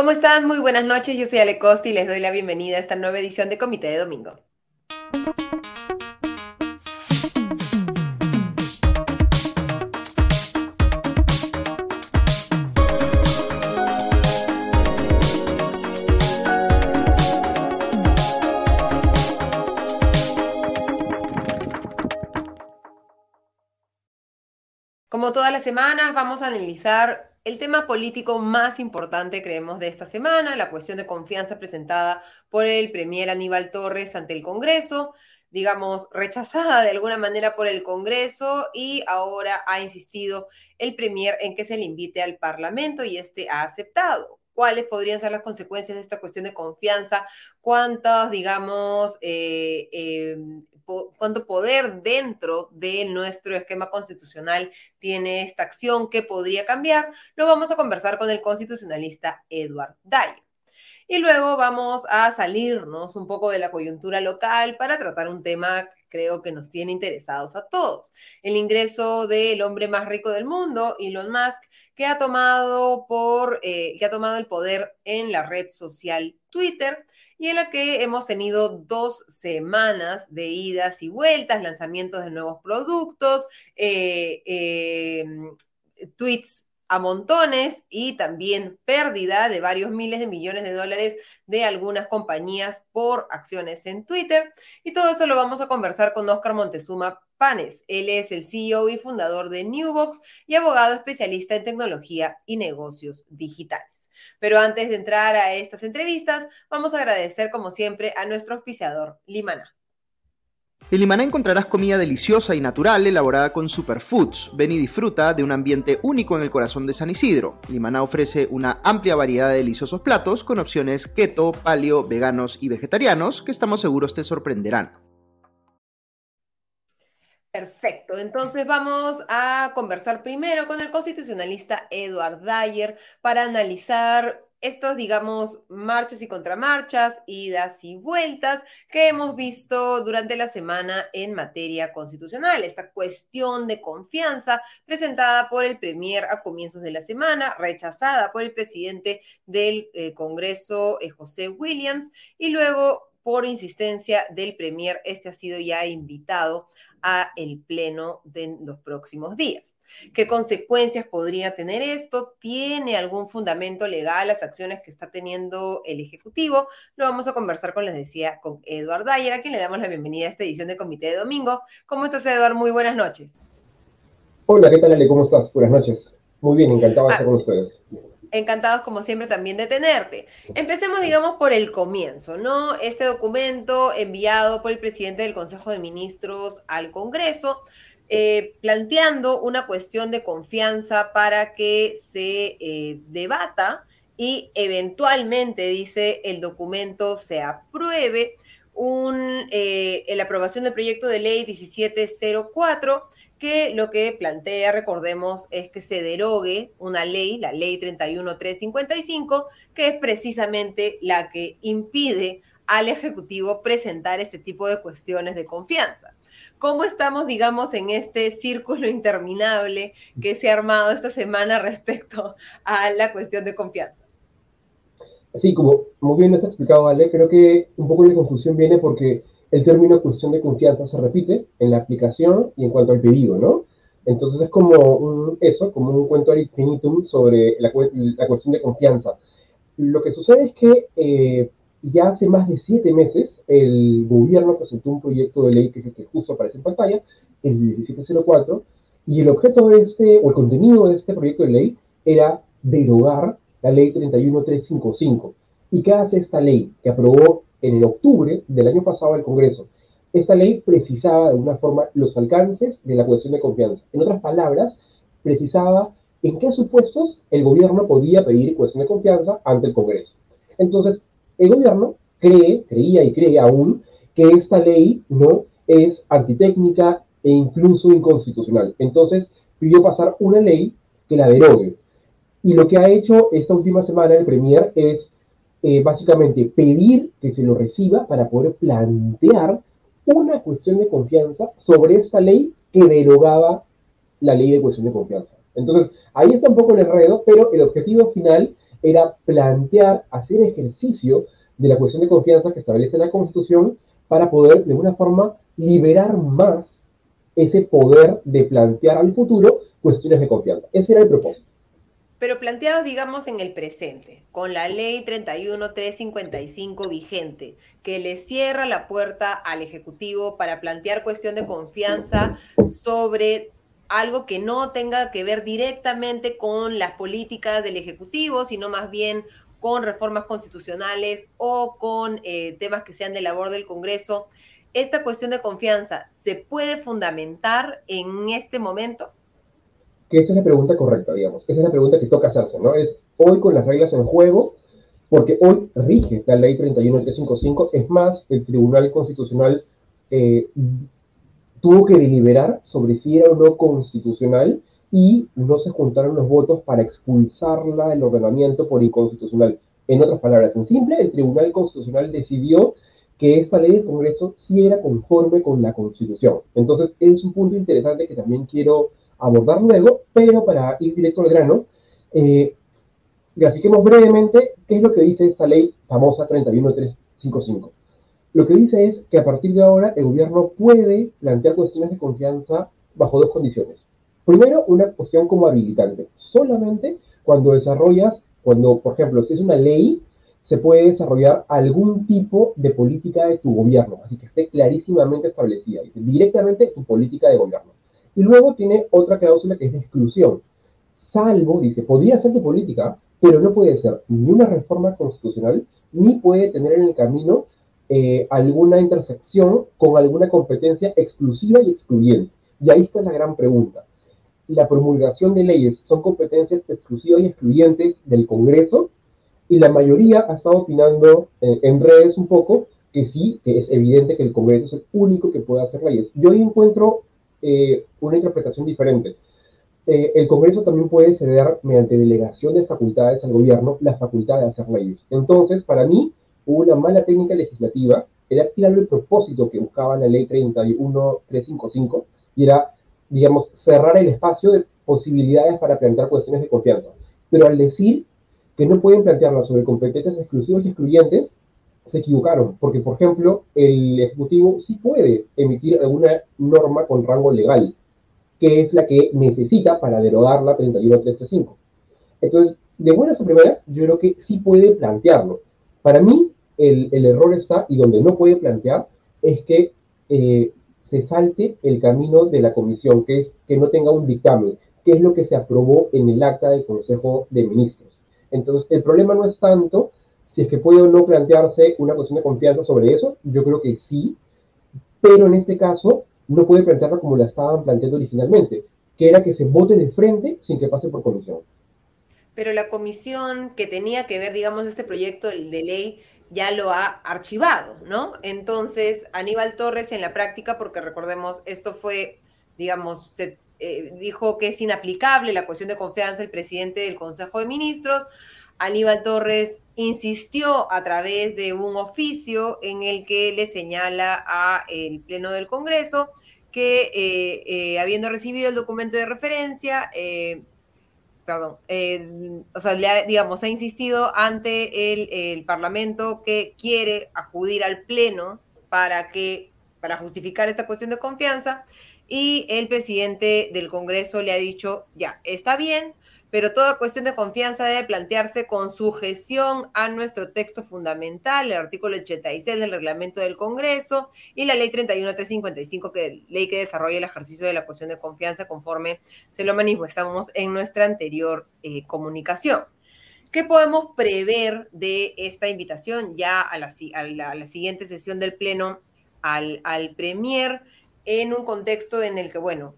¿Cómo están? Muy buenas noches. Yo soy Ale Costa y les doy la bienvenida a esta nueva edición de Comité de Domingo. Como todas las semanas, vamos a analizar el tema político más importante, creemos, de esta semana, la cuestión de confianza presentada por el premier Aníbal Torres ante el Congreso, digamos, rechazada de alguna manera por el Congreso y ahora ha insistido el premier en que se le invite al Parlamento y este ha aceptado cuáles podrían ser las consecuencias de esta cuestión de confianza, cuántas, digamos, eh, eh, cuánto poder dentro de nuestro esquema constitucional tiene esta acción que podría cambiar, lo vamos a conversar con el constitucionalista Edward Dyer. Y luego vamos a salirnos un poco de la coyuntura local para tratar un tema creo que nos tiene interesados a todos. El ingreso del hombre más rico del mundo, Elon Musk, que ha tomado, por, eh, que ha tomado el poder en la red social Twitter y en la que hemos tenido dos semanas de idas y vueltas, lanzamientos de nuevos productos, eh, eh, tweets a montones y también pérdida de varios miles de millones de dólares de algunas compañías por acciones en Twitter. Y todo esto lo vamos a conversar con Oscar Montezuma Panes. Él es el CEO y fundador de Newbox y abogado especialista en tecnología y negocios digitales. Pero antes de entrar a estas entrevistas, vamos a agradecer como siempre a nuestro auspiciador Limana. En Limaná encontrarás comida deliciosa y natural elaborada con superfoods. Ven y disfruta de un ambiente único en el corazón de San Isidro. Limaná ofrece una amplia variedad de deliciosos platos con opciones keto, paleo, veganos y vegetarianos que estamos seguros te sorprenderán. Perfecto, entonces vamos a conversar primero con el constitucionalista Edward Dyer para analizar estos, digamos, marchas y contramarchas, idas y vueltas que hemos visto durante la semana en materia constitucional. Esta cuestión de confianza presentada por el Premier a comienzos de la semana, rechazada por el presidente del eh, Congreso, eh, José Williams, y luego por insistencia del Premier, este ha sido ya invitado a el Pleno de los próximos días. ¿Qué consecuencias podría tener esto? ¿Tiene algún fundamento legal las acciones que está teniendo el Ejecutivo? Lo vamos a conversar con, les decía, con Eduard Dyer, a quien le damos la bienvenida a esta edición de Comité de Domingo. ¿Cómo estás, Eduard? Muy buenas noches. Hola, ¿qué tal, Ale? ¿Cómo estás? Buenas noches. Muy bien, encantado de estar con ustedes encantados como siempre también de tenerte. Empecemos, digamos, por el comienzo, ¿no? Este documento enviado por el presidente del Consejo de Ministros al Congreso, eh, planteando una cuestión de confianza para que se eh, debata y eventualmente, dice el documento, se apruebe un, eh, la aprobación del proyecto de ley 1704 que lo que plantea, recordemos, es que se derogue una ley, la ley 31355, que es precisamente la que impide al Ejecutivo presentar este tipo de cuestiones de confianza. ¿Cómo estamos, digamos, en este círculo interminable que se ha armado esta semana respecto a la cuestión de confianza? Sí, como muy bien nos ha explicado Ale, creo que un poco la confusión viene porque el término cuestión de confianza se repite en la aplicación y en cuanto al pedido, ¿no? Entonces es como un, eso, como un cuento ad infinitum sobre la, cuestión de confianza. Lo que sucede es que eh, ya hace más de siete meses el gobierno presentó un proyecto de ley que que justo aparece en pantalla, el 1704, y el objeto de este, o el contenido de este proyecto de ley era derogar la ley 31355. ¿Y qué hace esta ley que aprobó en el octubre del año pasado el Congreso. Esta ley precisaba de alguna forma los alcances de la cuestión de confianza. En otras palabras, precisaba en qué supuestos el gobierno podía pedir cuestión de confianza ante el Congreso. Entonces, el gobierno cree, creía y cree aún que esta ley no es antitécnica e incluso inconstitucional. Entonces, pidió pasar una ley que la derogue. Y lo que ha hecho esta última semana el Premier es eh, básicamente pedir que se lo reciba para poder plantear una cuestión de confianza sobre esta ley que derogaba la ley de cuestión de confianza. Entonces, ahí está un poco el enredo, pero el objetivo final era plantear, hacer ejercicio de la cuestión de confianza que establece la Constitución para poder, de alguna forma, liberar más ese poder de plantear al futuro cuestiones de confianza. Ese era el propósito. Pero planteado, digamos, en el presente, con la ley 31355 vigente, que le cierra la puerta al Ejecutivo para plantear cuestión de confianza sobre algo que no tenga que ver directamente con las políticas del Ejecutivo, sino más bien con reformas constitucionales o con eh, temas que sean de labor del Congreso. ¿Esta cuestión de confianza se puede fundamentar en este momento? Que esa es la pregunta correcta, digamos. Esa es la pregunta que toca hacerse, ¿no? Es hoy con las reglas en juego, porque hoy rige la ley 31355. Es más, el Tribunal Constitucional eh, tuvo que deliberar sobre si era o no constitucional y no se juntaron los votos para expulsarla del ordenamiento por inconstitucional. En otras palabras, en simple, el Tribunal Constitucional decidió que esta ley del Congreso sí era conforme con la Constitución. Entonces, es un punto interesante que también quiero abordar luego, pero para ir directo al grano, eh, grafiquemos brevemente qué es lo que dice esta ley famosa 31355. Lo que dice es que a partir de ahora el gobierno puede plantear cuestiones de confianza bajo dos condiciones. Primero, una cuestión como habilitante. Solamente cuando desarrollas, cuando, por ejemplo, si es una ley, se puede desarrollar algún tipo de política de tu gobierno, así que esté clarísimamente establecida. Dice directamente tu política de gobierno. Y luego tiene otra cláusula que es de exclusión. Salvo, dice, podría ser de política, pero no puede ser ni una reforma constitucional, ni puede tener en el camino eh, alguna intersección con alguna competencia exclusiva y excluyente. Y ahí está la gran pregunta. La promulgación de leyes son competencias exclusivas y excluyentes del Congreso, y la mayoría ha estado opinando eh, en redes un poco que sí, que es evidente que el Congreso es el único que puede hacer leyes. Yo encuentro eh, una interpretación diferente. Eh, el Congreso también puede ceder, mediante delegación de facultades al gobierno, la facultad de hacer leyes. Entonces, para mí, una mala técnica legislativa, era tirar el propósito que buscaba la ley 31355, y era, digamos, cerrar el espacio de posibilidades para plantear cuestiones de confianza. Pero al decir que no pueden plantearlas sobre competencias exclusivas y excluyentes, se equivocaron, porque por ejemplo, el Ejecutivo sí puede emitir alguna norma con rango legal, que es la que necesita para derogar la 31335. Entonces, de buenas a primeras, yo creo que sí puede plantearlo. Para mí, el, el error está, y donde no puede plantear, es que eh, se salte el camino de la comisión, que es que no tenga un dictamen, que es lo que se aprobó en el acta del Consejo de Ministros. Entonces, el problema no es tanto si es que puede o no plantearse una cuestión de confianza sobre eso, yo creo que sí, pero en este caso no puede plantearla como la estaban planteando originalmente, que era que se vote de frente sin que pase por comisión. Pero la comisión que tenía que ver, digamos, este proyecto de ley ya lo ha archivado, ¿no? Entonces, Aníbal Torres en la práctica, porque recordemos, esto fue, digamos, eh, dijo que es inaplicable la cuestión de confianza el presidente del Consejo de Ministros, Aníbal Torres insistió a través de un oficio en el que le señala a el Pleno del Congreso que eh, eh, habiendo recibido el documento de referencia, eh, perdón, o sea, digamos, ha insistido ante el, el, Parlamento que quiere acudir al Pleno para que para justificar esta cuestión de confianza y el presidente del Congreso le ha dicho, ya, está bien, pero toda cuestión de confianza debe plantearse con sujeción a nuestro texto fundamental, el artículo 86 del reglamento del Congreso y la ley 31355, que ley que desarrolla el ejercicio de la cuestión de confianza conforme se lo manifestamos en nuestra anterior eh, comunicación. ¿Qué podemos prever de esta invitación ya a la, a la, siguiente sesión del Pleno al Premier? En un contexto en el que, bueno,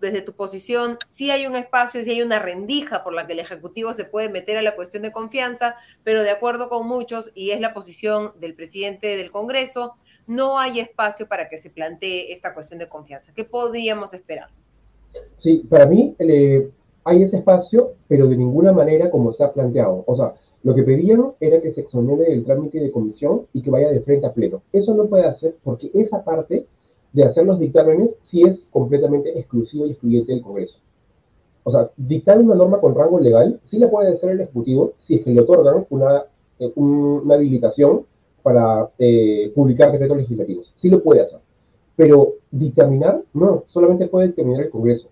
desde tu posición sí hay un espacio, sí hay una rendija por la que el Ejecutivo se puede meter a la cuestión de confianza, pero de acuerdo con muchos, y es la posición del presidente del Congreso, no hay espacio para que se plantee esta cuestión de confianza. ¿Qué podríamos esperar? Sí, para mí eh, hay ese espacio, pero de ninguna manera como se ha planteado. O sea, lo que pedían era que se exonere el trámite de comisión y que vaya de frente a pleno. Eso no puede hacer porque esa parte de hacer los dictámenes si es completamente exclusivo y excluyente del Congreso. o sea, dictar una norma con rango legal sí la puede hacer el Ejecutivo si es que le otorgan una, eh, una habilitación para eh, publicar decretos legislativos. Sí lo puede hacer. Pero dictaminar, no, solamente puede dictaminar el Congreso.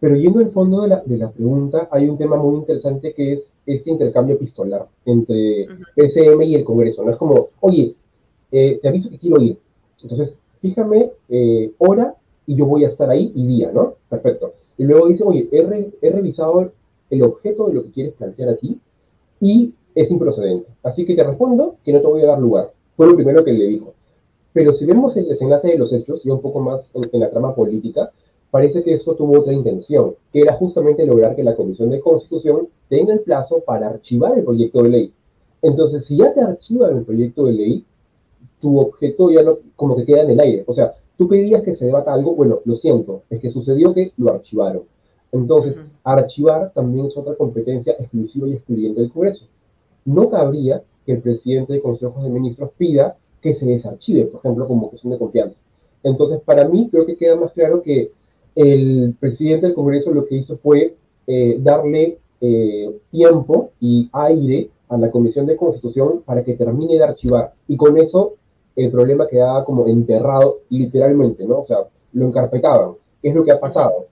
Pero yendo al fondo de la, de la, pregunta, hay un tema muy interesante que es ese intercambio epistolar entre PCM y el Congreso. No es como, oye, eh, te aviso que quiero ir. Entonces, fíjame hora y yo voy a estar ahí y día, ¿no? Perfecto. Y luego dice, oye, he, revisado el objeto de lo que quieres plantear aquí y es improcedente. Así que te respondo que no te voy a dar lugar. Fue lo primero que le dijo. Pero si vemos el desenlace de los hechos, y un poco más en, la trama política, parece que esto tuvo otra intención, que era justamente lograr que la Comisión de Constitución tenga el plazo para archivar el proyecto de ley. Entonces, si ya te archivan el proyecto de ley, tu objeto ya no, como que queda en el aire. O sea, Tú pedías que se debata algo, bueno, lo siento, es que sucedió que lo archivaron. Entonces, archivar también es otra competencia exclusiva y excluyente del Congreso. No cabría que el presidente de Consejo de Ministros pida que se desarchive, por ejemplo, como cuestión de confianza. Entonces, para mí, creo que queda más claro que el presidente del Congreso lo que hizo fue eh, darle eh, tiempo y aire a la Comisión de Constitución para que termine de archivar. Y con eso el problema quedaba como enterrado literalmente, ¿no? O sea, lo encarpetaban. ¿Qué es lo que ha pasado?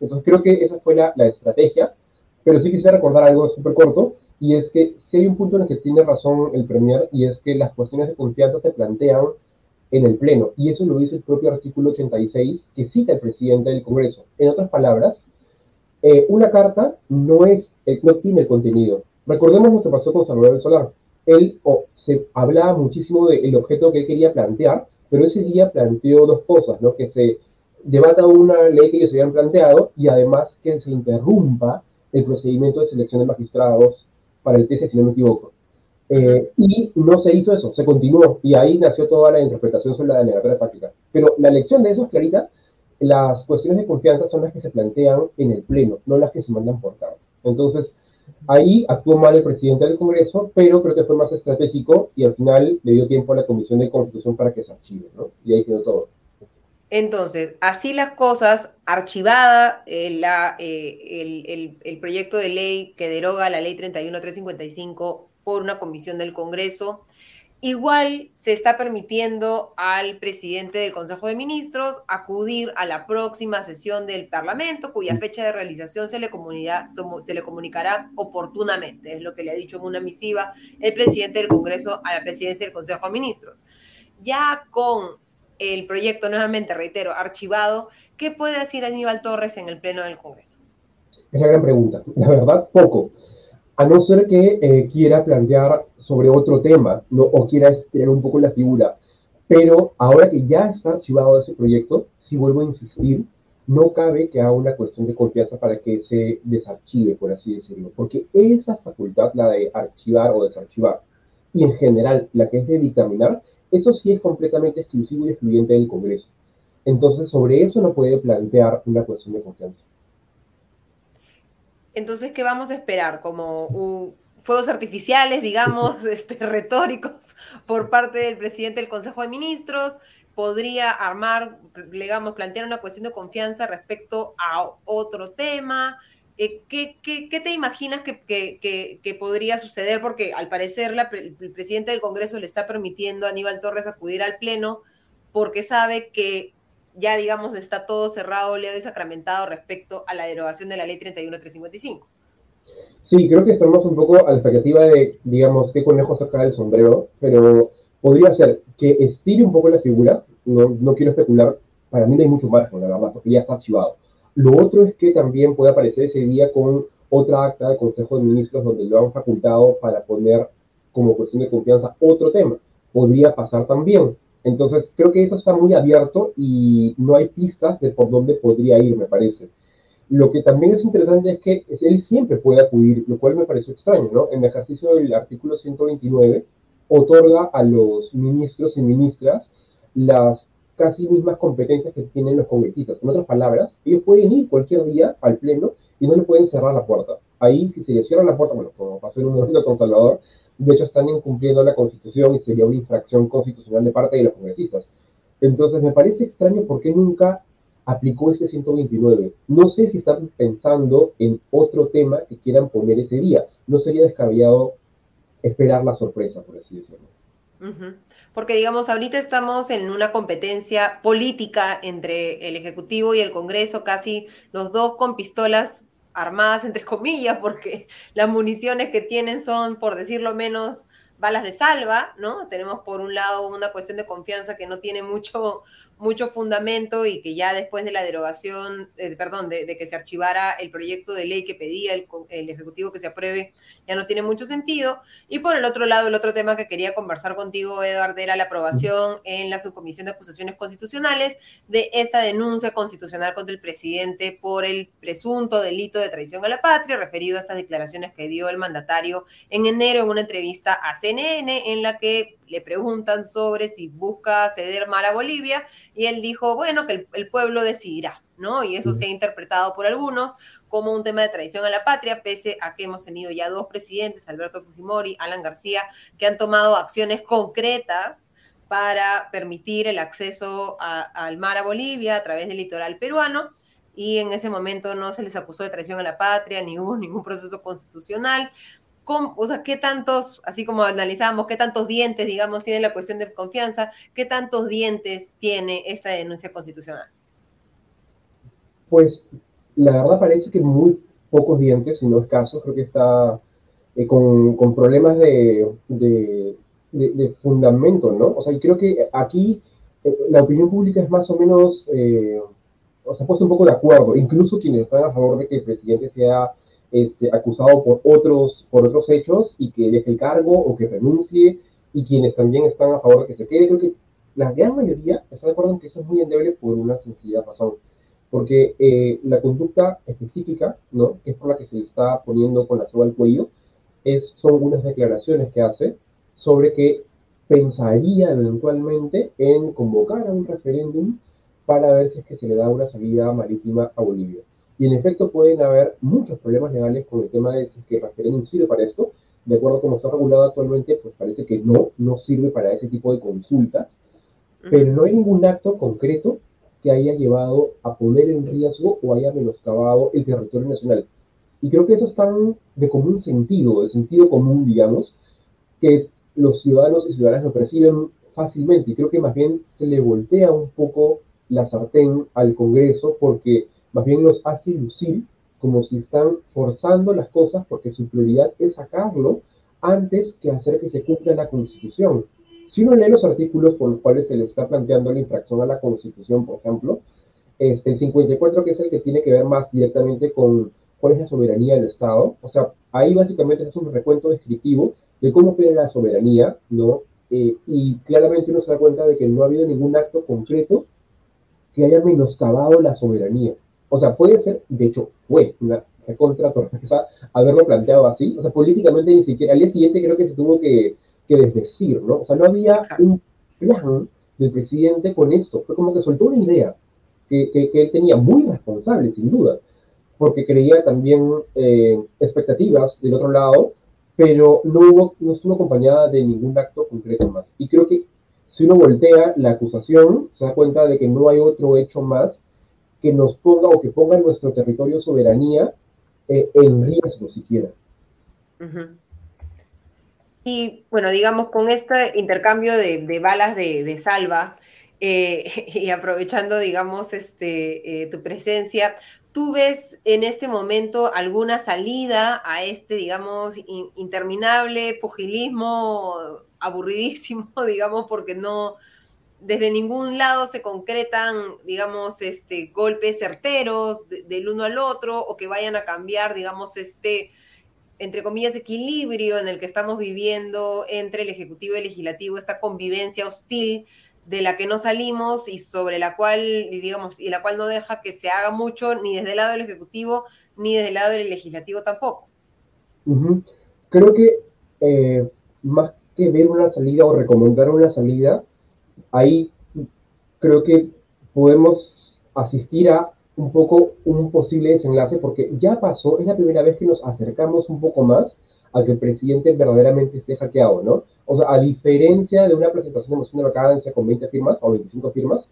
Entonces creo que esa fue la, la estrategia, pero sí quisiera recordar algo súper corto, y es que si hay un punto en el que tiene razón el Premier, y es que las cuestiones de confianza se plantean en el Pleno, y eso lo dice el propio artículo 86 que cita el presidente del Congreso. En otras palabras, eh, una carta no, es, eh, no tiene el contenido. Recordemos lo que pasó con Salvador Solar él se hablaba muchísimo del objeto que él quería plantear, pero ese día planteó dos cosas, ¿no? Que se debata una ley que ellos habían planteado y además que se interrumpa el procedimiento de selección de magistrados para el TC, si no me equivoco. Eh, y no se hizo eso, se continuó y ahí nació toda la interpretación sobre la denegatoria fáctica. Pero la lección de eso es clarita, las cuestiones de confianza son las que se plantean en el Pleno, no las que se mandan por carta. Entonces, Ahí actuó mal el presidente del Congreso, pero creo que fue más estratégico y al final le dio tiempo a la Comisión de Constitución para que se archive, ¿no? Y ahí quedó todo. Entonces, así las cosas, archivada eh, la, eh, el, el, proyecto de ley que deroga la ley 31355 por una comisión del Congreso, Igual se está permitiendo al presidente del Consejo de Ministros acudir a la próxima sesión del Parlamento, cuya fecha de realización se le, se le comunicará oportunamente, es lo que le ha dicho en una misiva el presidente del Congreso a la presidencia del Consejo de Ministros. Ya con el proyecto, nuevamente reitero, archivado, ¿qué puede decir Aníbal Torres en el Pleno del Congreso? Es la gran pregunta. La verdad, poco a no ser que eh, quiera plantear sobre otro tema ¿no? o quiera estirar un poco la figura. Pero ahora que ya está archivado ese proyecto, si vuelvo a insistir, no cabe que haga una cuestión de confianza para que se desarchive, por así decirlo, porque esa facultad, la de archivar o desarchivar, y en general la que es de dictaminar, eso sí es completamente exclusivo y excluyente del Congreso. Entonces, sobre eso no puede plantear una cuestión de confianza. Entonces, ¿qué vamos a esperar? Como fuegos artificiales, digamos, este, retóricos por parte del presidente del Consejo de Ministros. Podría armar, digamos, plantear una cuestión de confianza respecto a otro tema. Eh, ¿qué, te imaginas que, podría suceder? Porque al parecer el presidente del Congreso le está permitiendo a Aníbal Torres acudir al Pleno porque sabe que ya, digamos, está todo cerrado, leo y sacramentado respecto a la derogación de la ley 31355. Sí, creo que estamos un poco a la expectativa de, digamos, qué conejo saca del sombrero, pero podría ser que estire un poco la figura, no, no quiero especular, para mí no hay mucho margen, la verdad, porque ya está archivado. Lo otro es que también puede aparecer ese día con otra acta de Consejo de Ministros donde lo han facultado para poner como cuestión de confianza otro tema. Podría pasar también. Entonces, creo que eso está muy abierto y no hay pistas de por dónde podría ir, me parece. Lo que también es interesante es que él siempre puede acudir, lo cual me pareció extraño, ¿no? En el ejercicio del artículo 129, otorga a los ministros y ministras las casi mismas competencias que tienen los congresistas. En otras palabras, ellos pueden ir cualquier día al pleno y no le pueden cerrar la puerta. Ahí, si se le cierra la puerta, bueno, como pasó en un momento con Salvador, de hecho están incumpliendo la Constitución y sería una infracción constitucional de parte de los congresistas. Entonces me parece extraño por qué nunca aplicó este 129. No sé si están pensando en otro tema que quieran poner ese día. No sería descabellado esperar la sorpresa, por así decirlo. Porque, digamos, ahorita estamos en una competencia política entre el Ejecutivo y el Congreso, casi los dos con pistolas armadas, entre comillas, porque las municiones que tienen son, por decirlo menos, balas de salva, ¿no? Tenemos por un lado una cuestión de confianza que no tiene mucho, mucho fundamento y que ya después de la derogación, eh, perdón, de, que se archivara el proyecto de ley que pedía el, Ejecutivo que se apruebe, ya no tiene mucho sentido. Y por el otro lado, el otro tema que quería conversar contigo, Eduardo, era la aprobación en la Subcomisión de Acusaciones Constitucionales de esta denuncia constitucional contra el presidente por el presunto delito de traición a la patria, referido a estas declaraciones que dio el mandatario en enero en una entrevista a CNN en la que le preguntan sobre si busca ceder mar a Bolivia y él dijo, bueno, que el, pueblo decidirá, ¿no? Y eso se ha interpretado por algunos como un tema de traición a la patria, pese a que hemos tenido ya dos presidentes, Alberto Fujimori, Alan García, que han tomado acciones concretas para permitir el acceso al mar a Bolivia a través del litoral peruano y en ese momento no se les acusó de traición a la patria, ni hubo ningún proceso constitucional o sea, qué tantos, así como analizamos, qué tantos dientes, digamos, tiene la cuestión de confianza, qué tantos dientes tiene esta denuncia constitucional. Pues la verdad parece que muy pocos dientes, si no escasos, creo que está eh, con, problemas de, de, fundamento, ¿no? O sea, y creo que aquí eh, la opinión pública es más o menos, eh, o sea, ha puesto un poco de acuerdo, incluso quienes están a favor de que el presidente sea este, acusado por otros, por otros hechos y que deje el cargo o que renuncie, y quienes también están a favor de que se quede. Creo que la gran mayoría está de acuerdo en que eso es muy endeble por una sencilla razón. Porque eh, la conducta específica, ¿no? que es por la que se está poniendo con la soga al cuello, es, son unas declaraciones que hace sobre que pensaría eventualmente en convocar a un referéndum para ver si es que se le da una salida marítima a Bolivia. Y en efecto pueden haber muchos problemas legales con el tema de si es que el referéndum sirve para esto. De acuerdo a cómo está regulado actualmente, pues parece que no, no sirve para ese tipo de consultas. Pero no hay ningún acto concreto que haya llevado a poner en riesgo o haya menoscabado el territorio nacional. Y creo que eso es tan de común sentido, de sentido común, digamos, que los ciudadanos y ciudadanas lo perciben fácilmente. Y creo que más bien se le voltea un poco la sartén al Congreso porque más bien los hace lucir como si están forzando las cosas porque su prioridad es sacarlo antes que hacer que se cumpla la Constitución. Si uno lee los artículos por los cuales se le está planteando la infracción a la Constitución, por ejemplo, este, el 54, que es el que tiene que ver más directamente con cuál es la soberanía del Estado, o sea, ahí básicamente es un recuento descriptivo de cómo pide la soberanía, ¿no? Eh, y claramente uno se da cuenta de que no ha habido ningún acto concreto que haya menoscabado la soberanía. O sea, puede ser, de hecho, fue una recontra haberlo planteado así. O sea, políticamente ni siquiera, al día siguiente creo que se tuvo que, que desdecir, ¿no? O sea, no había un plan del presidente con esto. Fue como que soltó una idea que, que, él tenía muy responsable, sin duda, porque creía también eh, expectativas del otro lado, pero no, hubo, no estuvo acompañada de ningún acto concreto más. Y creo que si uno voltea la acusación, se da cuenta de que no hay otro hecho más que nos ponga o que ponga nuestro territorio soberanía eh, en riesgo siquiera. Y bueno, digamos, con este intercambio de, balas de, salva eh, y aprovechando, digamos, este, eh, tu presencia, ¿tú ves en este momento alguna salida a este, digamos, interminable pugilismo aburridísimo, digamos, porque no, desde ningún lado se concretan, digamos, este, golpes certeros del uno al otro o que vayan a cambiar, digamos, este, entre comillas, equilibrio en el que estamos viviendo entre el Ejecutivo y el Legislativo, esta convivencia hostil de la que no salimos y sobre la cual, digamos, y la cual no deja que se haga mucho ni desde el lado del Ejecutivo ni desde el lado del Legislativo tampoco. Creo que eh, más que ver una salida o recomendar una salida, ahí creo que podemos asistir a un poco un posible desenlace porque ya pasó, es la primera vez que nos acercamos un poco más a que el presidente verdaderamente esté hackeado, ¿no? O sea, a diferencia de una presentación de moción de vacancia con 20 firmas o 25 firmas,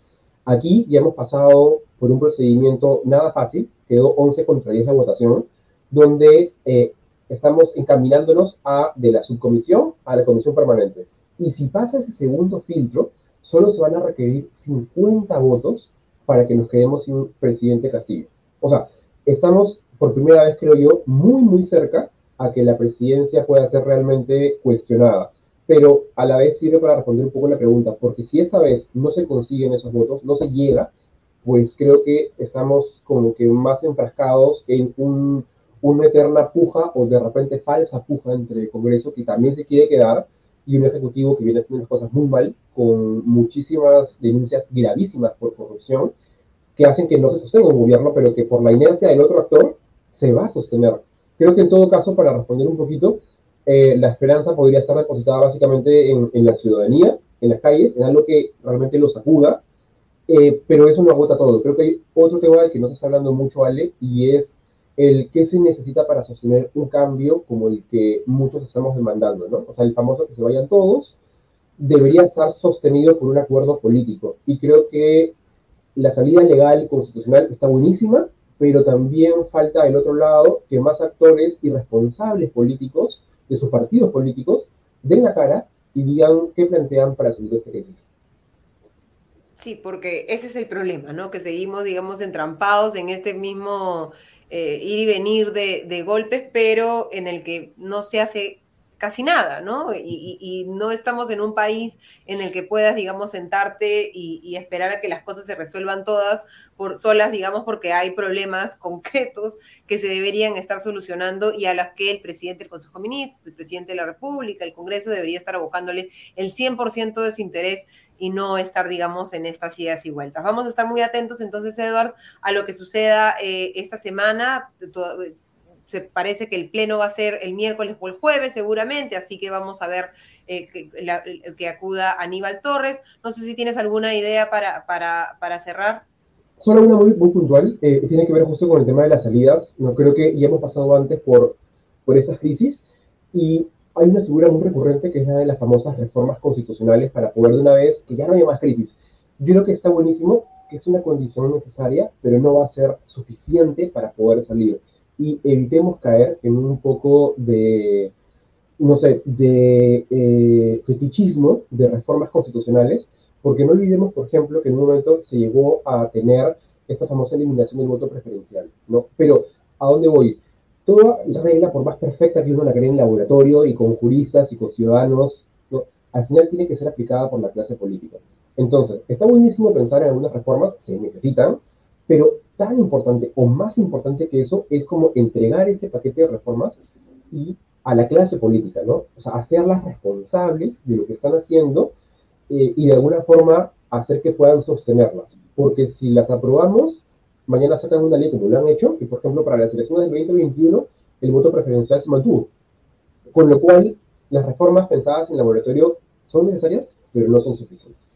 Aquí ya hemos pasado por un procedimiento nada fácil, quedó 11 contra 10 de votación, donde eh, estamos encaminándonos a, de la subcomisión a la comisión permanente. Y si pasa ese segundo filtro, solo se van a requerir 50 votos para que nos quedemos sin presidente Castillo. O sea, estamos por primera vez, creo yo, muy, muy cerca a que la presidencia pueda ser realmente cuestionada. Pero a la vez sirve para responder un poco la pregunta, porque si esta vez no se consiguen esos votos, no se llega, pues creo que estamos como que más enfrascados en un, una eterna puja o de repente falsa puja entre el Congreso que también se quiere quedar y un Ejecutivo que viene haciendo las cosas muy mal, con muchísimas denuncias gravísimas por corrupción, que hacen que no se sostenga un gobierno, pero que por la inercia del otro actor se va a sostener. Creo que en todo caso, para responder un poquito, eh, la esperanza podría estar depositada básicamente en, la ciudadanía, en las calles, en algo que realmente los acuda, eh, pero eso no agota todo. Creo que hay otro tema del que no se está hablando mucho, Ale, y es el qué se necesita para sostener un cambio como el que muchos estamos demandando, ¿no? O sea, el famoso que se vayan todos debería estar sostenido por un acuerdo político. Y creo que la salida legal constitucional está buenísima, pero también falta del otro lado que más actores y responsables políticos de sus partidos políticos den la cara y digan qué plantean para de esta crisis. Sí, porque ese es el problema, ¿no? Que seguimos, digamos, entrampados en este mismo eh, ir y venir de, de, golpes, pero en el que no se hace casi nada, ¿no? Y, no estamos en un país en el que puedas, digamos, sentarte y, esperar a que las cosas se resuelvan todas por solas, digamos, porque hay problemas concretos que se deberían estar solucionando y a los que el presidente del Consejo de Ministros, el presidente de la República, el Congreso debería estar abocándole el 100% de su interés y no estar, digamos, en estas ideas y vueltas. Vamos a estar muy atentos entonces, Eduard, a lo que suceda eh, esta semana se parece que el pleno va a ser el miércoles o el jueves seguramente, así que vamos a ver eh, que, acuda Aníbal Torres. No sé si tienes alguna idea para, para, para cerrar. Solo una muy, puntual, eh, tiene que ver justo con el tema de las salidas. No creo que ya hemos pasado antes por, por esas crisis y hay una figura muy recurrente que es la de las famosas reformas constitucionales para poder de una vez que ya no haya más crisis. Yo creo que está buenísimo, que es una condición necesaria, pero no va a ser suficiente para poder salir y evitemos caer en un poco de, no sé, de eh, fetichismo de reformas constitucionales, porque no olvidemos, por ejemplo, que en un momento se llegó a tener esta famosa eliminación del voto preferencial, ¿no? Pero, ¿a dónde voy? Toda regla, por más perfecta que uno la cree en laboratorio y con juristas y con ciudadanos, ¿no? al final tiene que ser aplicada por la clase política. Entonces, está buenísimo pensar en algunas reformas, se necesitan, pero tan importante o más importante que eso es como entregar ese paquete de reformas y a la clase política, ¿no? O sea, hacerlas responsables de lo que están haciendo eh, y de alguna forma hacer que puedan sostenerlas. Porque si las aprobamos, mañana sacan una ley como lo han hecho, y por ejemplo para las elecciones del 2021 el voto preferencial se mantuvo. Con lo cual, las reformas pensadas en laboratorio son necesarias, pero no son suficientes.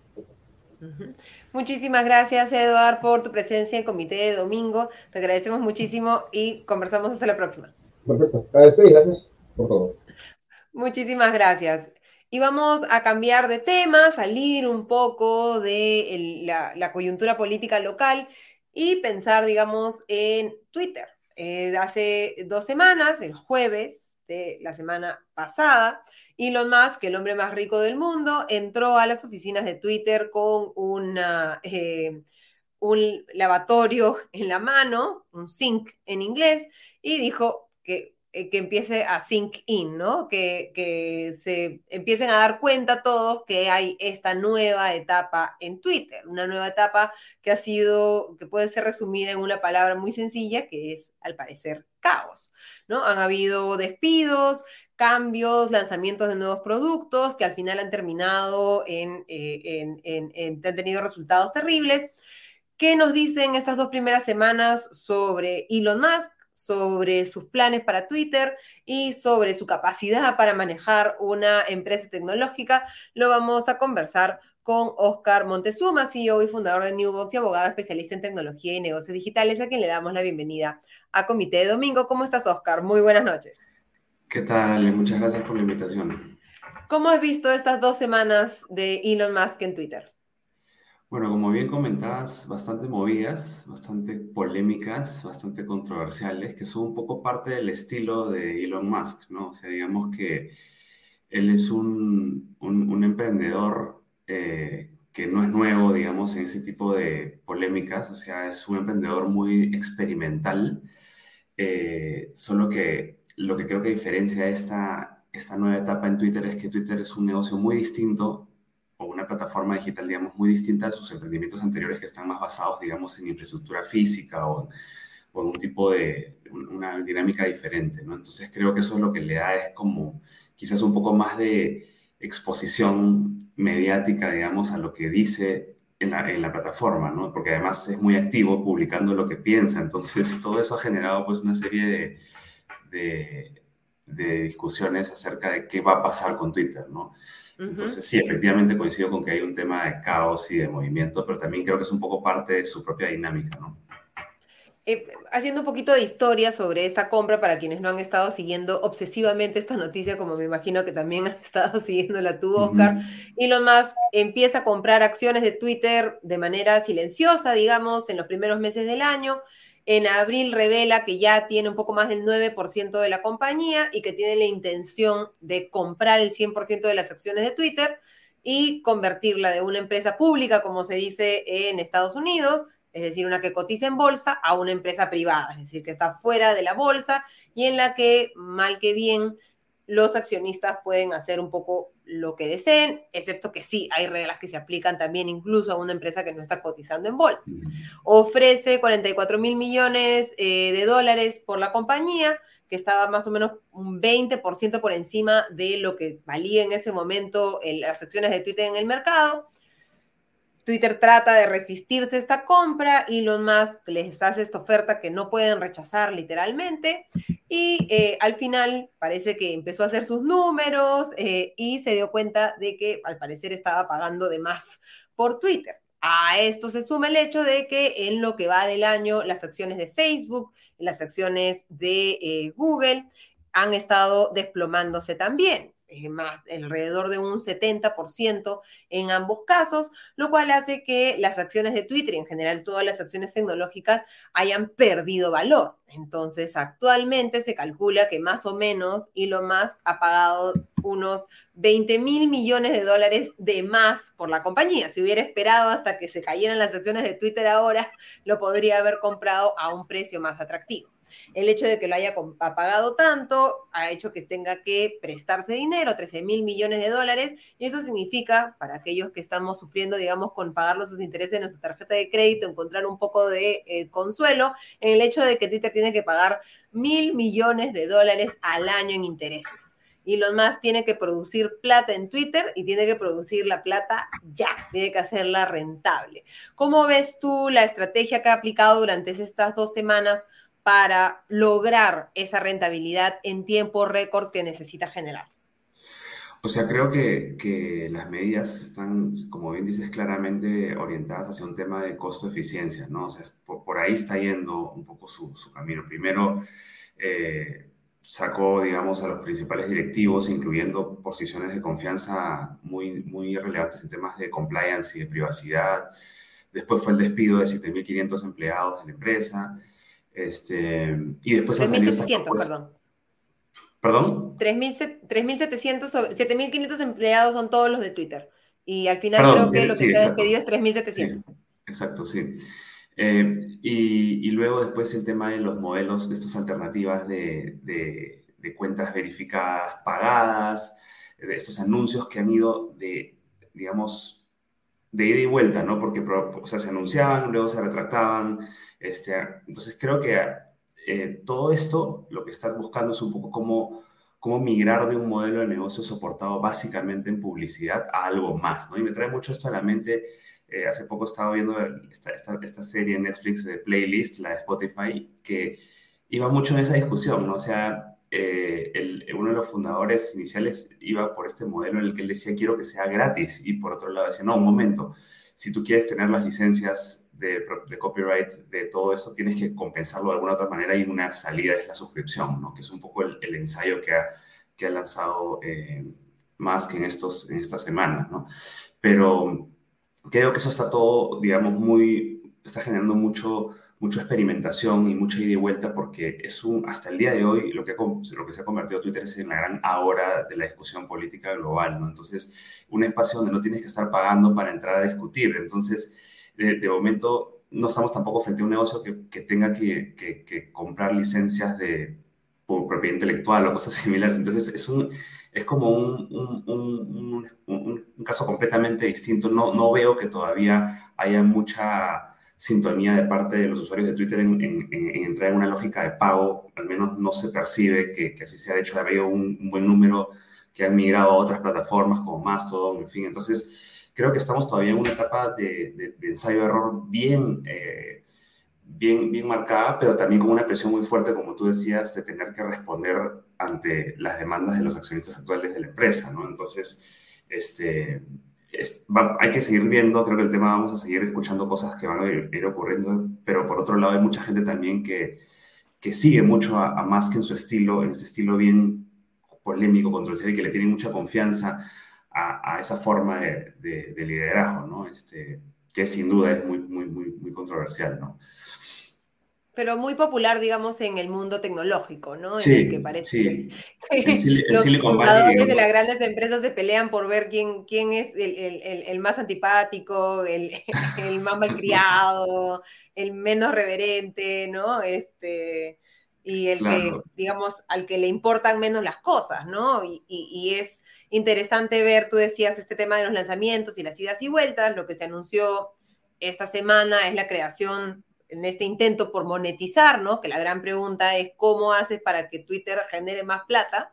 Muchísimas gracias, Eduard, por tu presencia en Comité de Domingo. Te agradecemos muchísimo y conversamos hasta la próxima. Perfecto. Gracias por todo. Muchísimas gracias. Y vamos a cambiar de tema, salir un poco de la, coyuntura política local y pensar, digamos, en Twitter. Eh, hace dos semanas, el jueves de la semana pasada, Elon Musk, el hombre más rico del mundo, entró a las oficinas de Twitter con eh, un lavatorio en la mano, un sink en inglés, y dijo que, eh, que empiece a sink in, ¿no? Que, que se empiecen a dar cuenta todos que hay esta nueva etapa en Twitter, una nueva etapa que ha sido, que puede ser resumida en una palabra muy sencilla, que es, al parecer, caos, ¿no? Han habido despidos, cambios, lanzamientos de nuevos productos que al final han terminado en, eh, en, han tenido resultados terribles. ¿Qué nos dicen estas dos primeras semanas sobre Elon Musk, sobre sus planes para Twitter y sobre su capacidad para manejar una empresa tecnológica? Lo vamos a conversar con Oscar Montezuma, CEO y fundador de Newbox y abogado especialista en tecnología y negocios digitales, a quien le damos la bienvenida a Comité de Domingo. ¿Cómo estás, Oscar? Muy buenas noches. ¿Qué tal? Muchas gracias por la invitación. ¿Cómo has visto estas dos semanas de Elon Musk en Twitter? Bueno, como bien comentabas, bastante movidas, bastante polémicas, bastante controversiales, que son un poco parte del estilo de Elon Musk, ¿no? O sea, digamos que él es un, un, emprendedor eh, que no es nuevo, digamos, en ese tipo de polémicas, o sea, es un emprendedor muy experimental, eh, solo que lo que creo que diferencia esta, esta nueva etapa en Twitter es que Twitter es un negocio muy distinto o una plataforma digital, digamos, muy distinta a sus emprendimientos anteriores que están más basados, digamos, en infraestructura física o, o en un tipo de, una dinámica diferente, ¿no? Entonces creo que eso es lo que le da es como quizás un poco más de exposición mediática, digamos, a lo que dice en la, en la, plataforma, ¿no? Porque además es muy activo publicando lo que piensa, entonces todo eso ha generado pues una serie de, de, de discusiones acerca de qué va a pasar con Twitter, ¿no? Entonces, sí, efectivamente coincido con que hay un tema de caos y de movimiento, pero también creo que es un poco parte de su propia dinámica, ¿no? Eh, haciendo un poquito de historia sobre esta compra para quienes no han estado siguiendo obsesivamente esta noticia, como me imagino que también han estado siguiéndola tú, Oscar, y lo más empieza a comprar acciones de Twitter de manera silenciosa, digamos, en los primeros meses del año. En abril revela que ya tiene un poco más del 9% de la compañía y que tiene la intención de comprar el 100% de las acciones de Twitter y convertirla de una empresa pública, como se dice en Estados Unidos, es decir, una que cotiza en bolsa, a una empresa privada, es decir, que está fuera de la bolsa y en la que, mal que bien, los accionistas pueden hacer un poco lo que deseen, excepto que sí, hay reglas que se aplican también incluso a una empresa que no está cotizando en bolsa. Ofrece 44 mil millones eh, de dólares por la compañía, que estaba más o menos un 20% por encima de lo que valía en ese momento las acciones de Twitter en el mercado. Twitter trata de resistirse a esta compra, Elon Musk les hace esta oferta que no pueden rechazar literalmente y eh, al final parece que empezó a hacer sus números eh, y se dio cuenta de que al parecer estaba pagando de más por Twitter. A esto se suma el hecho de que en lo que va del año las acciones de Facebook, las acciones de eh, Google han estado desplomándose también. Más, alrededor de un 70% en ambos casos, lo cual hace que las acciones de Twitter, en general todas las acciones tecnológicas, hayan perdido valor. Entonces, actualmente se calcula que más o menos Elon Musk ha pagado unos 20 mil millones de dólares de más por la compañía. Si hubiera esperado hasta que se cayeran las acciones de Twitter ahora, lo podría haber comprado a un precio más atractivo. El hecho de que lo haya pagado tanto ha hecho que tenga que prestarse dinero, 13 mil millones de dólares, y eso significa, para aquellos que estamos sufriendo, digamos, con pagar los intereses de nuestra tarjeta de crédito, encontrar un poco de eh, consuelo en el hecho de que Twitter tiene que pagar mil millones de dólares al año en intereses. Y lo más tiene que producir plata en Twitter y tiene que producir la plata ya, tiene que hacerla rentable. ¿Cómo ves tú la estrategia que ha aplicado durante estas dos semanas para lograr esa rentabilidad en tiempo récord que necesita generar? O sea, creo que, las medidas están, como bien dices, claramente orientadas hacia un tema de costo-eficiencia, ¿no? O sea, por, ahí está yendo un poco su, su camino. Primero, eh, sacó, digamos, a los principales directivos, incluyendo posiciones de confianza muy, muy relevantes en temas de compliance y de privacidad. Después fue el despido de 7.500 empleados de la empresa. Este, y después 3.700, perdón. ¿Perdón? 3.700, 7.500 empleados son todos los de Twitter. Y al final creo que lo que se ha despedido es 3.700. exacto, sí. Eh, y, luego después el tema de los modelos de estas alternativas de, de, de, cuentas verificadas pagadas, de estos anuncios que han ido de, digamos, de ida y vuelta, ¿no? Porque o sea, se anunciaban, luego se retractaban, este, entonces creo que eh, todo esto lo que estás buscando es un poco cómo, cómo migrar de un modelo de negocio soportado básicamente en publicidad a algo más, ¿no? Y me trae mucho esto a la mente. Eh, hace poco estaba viendo esta, serie en Netflix de Playlist, la de Spotify, que iba mucho en esa discusión, ¿no? O sea, eh, uno de los fundadores iniciales iba por este modelo en el que él decía, quiero que sea gratis, y por otro lado decía, no, un momento, si tú quieres tener las licencias de, copyright de todo esto, tienes que compensarlo de alguna otra manera y una salida es la suscripción, ¿no? que es un poco el, ensayo que ha, que ha lanzado eh, más que en, estos, en estas semanas. ¿no? Pero creo que eso está todo, digamos, muy, está generando mucho, mucha experimentación y mucha ida y vuelta porque es un, hasta el día de hoy lo que, lo que se ha convertido Twitter es en la gran ahora de la discusión política global, ¿no? Entonces, un espacio donde no tienes que estar pagando para entrar a discutir. Entonces, de, momento, no estamos tampoco frente a un negocio que, tenga que, comprar licencias de por propiedad intelectual o cosas similares. Entonces, es un, es como un, un, un, un, caso completamente distinto. No, no veo que todavía haya mucha sintonía de parte de los usuarios de Twitter en, entrar en una lógica de pago, al menos no se percibe que, que así sea. De hecho, ha habido un, buen número que han migrado a otras plataformas como Mastodon, en fin. Entonces, creo que estamos todavía en una etapa de, de, ensayo-error bien, eh, bien, bien marcada, pero también con una presión muy fuerte, como tú decías, de tener que responder ante las demandas de los accionistas actuales de la empresa, ¿no? Entonces, este, hay que seguir viendo, creo que el tema vamos a seguir escuchando cosas que van a ir, ocurriendo, pero por otro lado hay mucha gente también que, que sigue mucho a, más que en su estilo, en este estilo bien polémico, controversial y que le tiene mucha confianza a, a esa forma de, de, liderazgo, ¿no? Este, que sin duda es muy, muy, muy, muy controversial, ¿no? pero muy popular, digamos, en el mundo tecnológico, ¿no? Sí, en el que parece que los fundadores de las grandes empresas se pelean por ver quién, quién es el, el, el más antipático, el, el más malcriado, el menos reverente, ¿no? Este, y el que, digamos, al que le importan menos las cosas, ¿no? Y, y, y, es interesante ver, tú decías, este tema de los lanzamientos y las idas y vueltas, lo que se anunció esta semana es la creación en este intento por monetizar, ¿no? Que la gran pregunta es cómo haces para que Twitter genere más plata.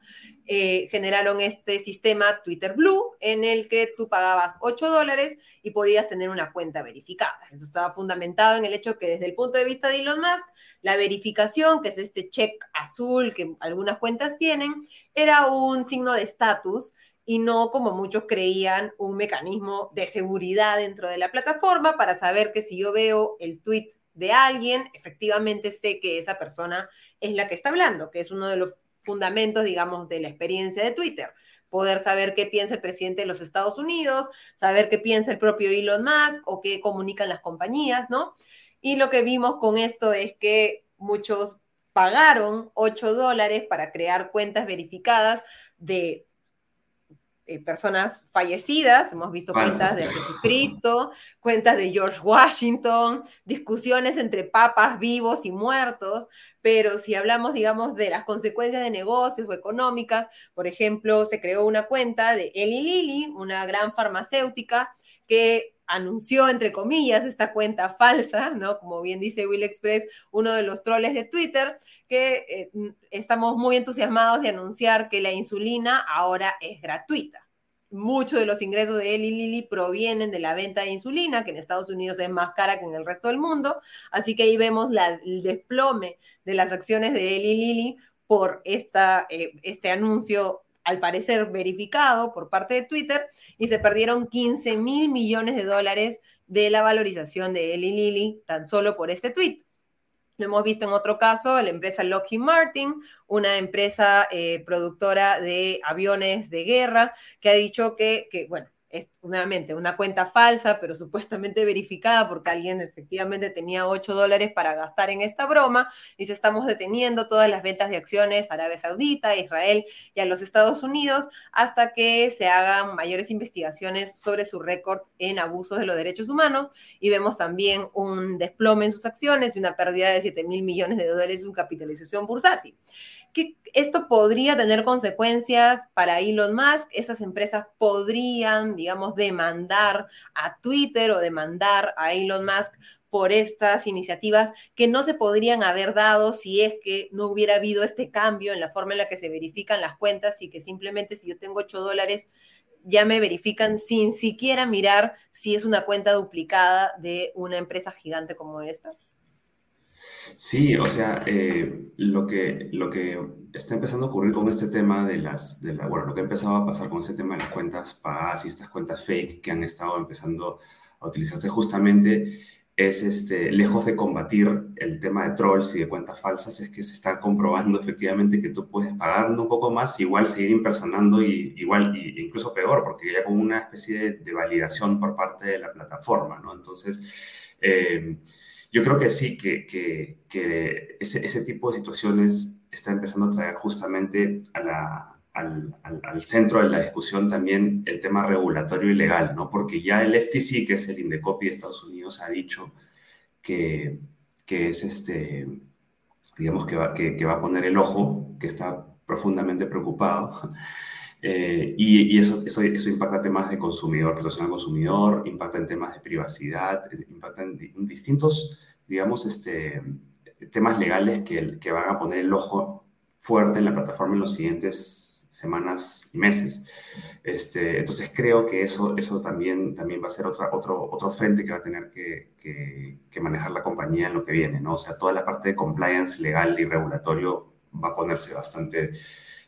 Eh, generaron este sistema Twitter Blue en el que tú pagabas 8 dólares y podías tener una cuenta verificada. Eso estaba fundamentado en el hecho que desde el punto de vista de Elon Musk, la verificación, que es este check azul que algunas cuentas tienen, era un signo de estatus y no, como muchos creían, un mecanismo de seguridad dentro de la plataforma para saber que si yo veo el tweet de alguien, efectivamente sé que esa persona es la que está hablando, que es uno de los fundamentos, digamos, de la experiencia de Twitter. Poder saber qué piensa el presidente de los Estados Unidos, saber qué piensa el propio Elon Musk o qué comunican las compañías, ¿no? Y lo que vimos con esto es que muchos pagaron 8 dólares para crear cuentas verificadas de eh, personas fallecidas, hemos visto cuentas de Jesucristo, cuentas de George Washington, discusiones entre papas vivos y muertos, pero si hablamos, digamos, de las consecuencias de negocios o económicas, por ejemplo, se creó una cuenta de Eli Lilly, una gran farmacéutica, que anunció, entre comillas, esta cuenta falsa, ¿no? Como bien dice Will Express, uno de los troles de Twitter, que eh, estamos muy entusiasmados de anunciar que la insulina ahora es gratuita. Muchos de los ingresos de Eli Lilly provienen de la venta de insulina, que en Estados Unidos es más cara que en el resto del mundo. Así que ahí vemos el desplome de las acciones de Eli Lilly por esta, eh, este anuncio al parecer verificado por parte de Twitter, y se perdieron 15 mil millones de dólares de la valorización de Eli Lilly tan solo por este tweet. Lo hemos visto en otro caso, la empresa Lockheed Martin, una empresa eh, productora de aviones de guerra, que ha dicho que, que bueno, es nuevamente una cuenta falsa, pero supuestamente verificada porque alguien efectivamente tenía 8 dólares para gastar en esta broma. Y se estamos deteniendo todas las ventas de acciones a Arabia Saudita, Israel y a los Estados Unidos hasta que se hagan mayores investigaciones sobre su récord en abusos de los derechos humanos. Y vemos también un desplome en sus acciones y una pérdida de 7 mil millones de dólares en su capitalización bursátil que esto podría tener consecuencias para Elon Musk. Esas empresas podrían, digamos, demandar a Twitter o demandar a Elon Musk por estas iniciativas que no se podrían haber dado si es que no hubiera habido este cambio en la forma en la que se verifican las cuentas y que simplemente si yo tengo 8 dólares ya me verifican sin siquiera mirar si es una cuenta duplicada de una empresa gigante como estas. Sí, o sea, eh, lo, que, lo que está empezando a ocurrir con este tema de las, de la, bueno, lo que ha empezado a pasar con este tema de las cuentas pagadas y estas cuentas fake que han estado empezando a utilizarse justamente es este, lejos de combatir el tema de trolls y de cuentas falsas, es que se está comprobando efectivamente que tú puedes pagar un poco más, igual seguir impersonando y igual, y, incluso peor, porque ya con una especie de, validación por parte de la plataforma, ¿no? Entonces, eh, yo creo que sí, que, que, ese, ese, tipo de situaciones está empezando a traer justamente a la, al, al, centro de la discusión también el tema regulatorio y legal, ¿no? Porque ya el FTC, que es el Indecopy de Estados Unidos, ha dicho que, que es este, digamos, que va, que va, a poner el ojo, que está profundamente preocupado. Eh, y, eso, eso, eso, impacta temas de consumidor, protección al consumidor, impacta en temas de privacidad, impacta en, en distintos, digamos, este, temas legales que, que van a poner el ojo fuerte en la plataforma en los siguientes semanas y meses. Este, entonces creo que eso, eso también, también va a ser otra, otro, otro frente que va a tener que, que, manejar la compañía en lo que viene, ¿no? O sea, toda la parte de compliance legal y regulatorio va a ponerse bastante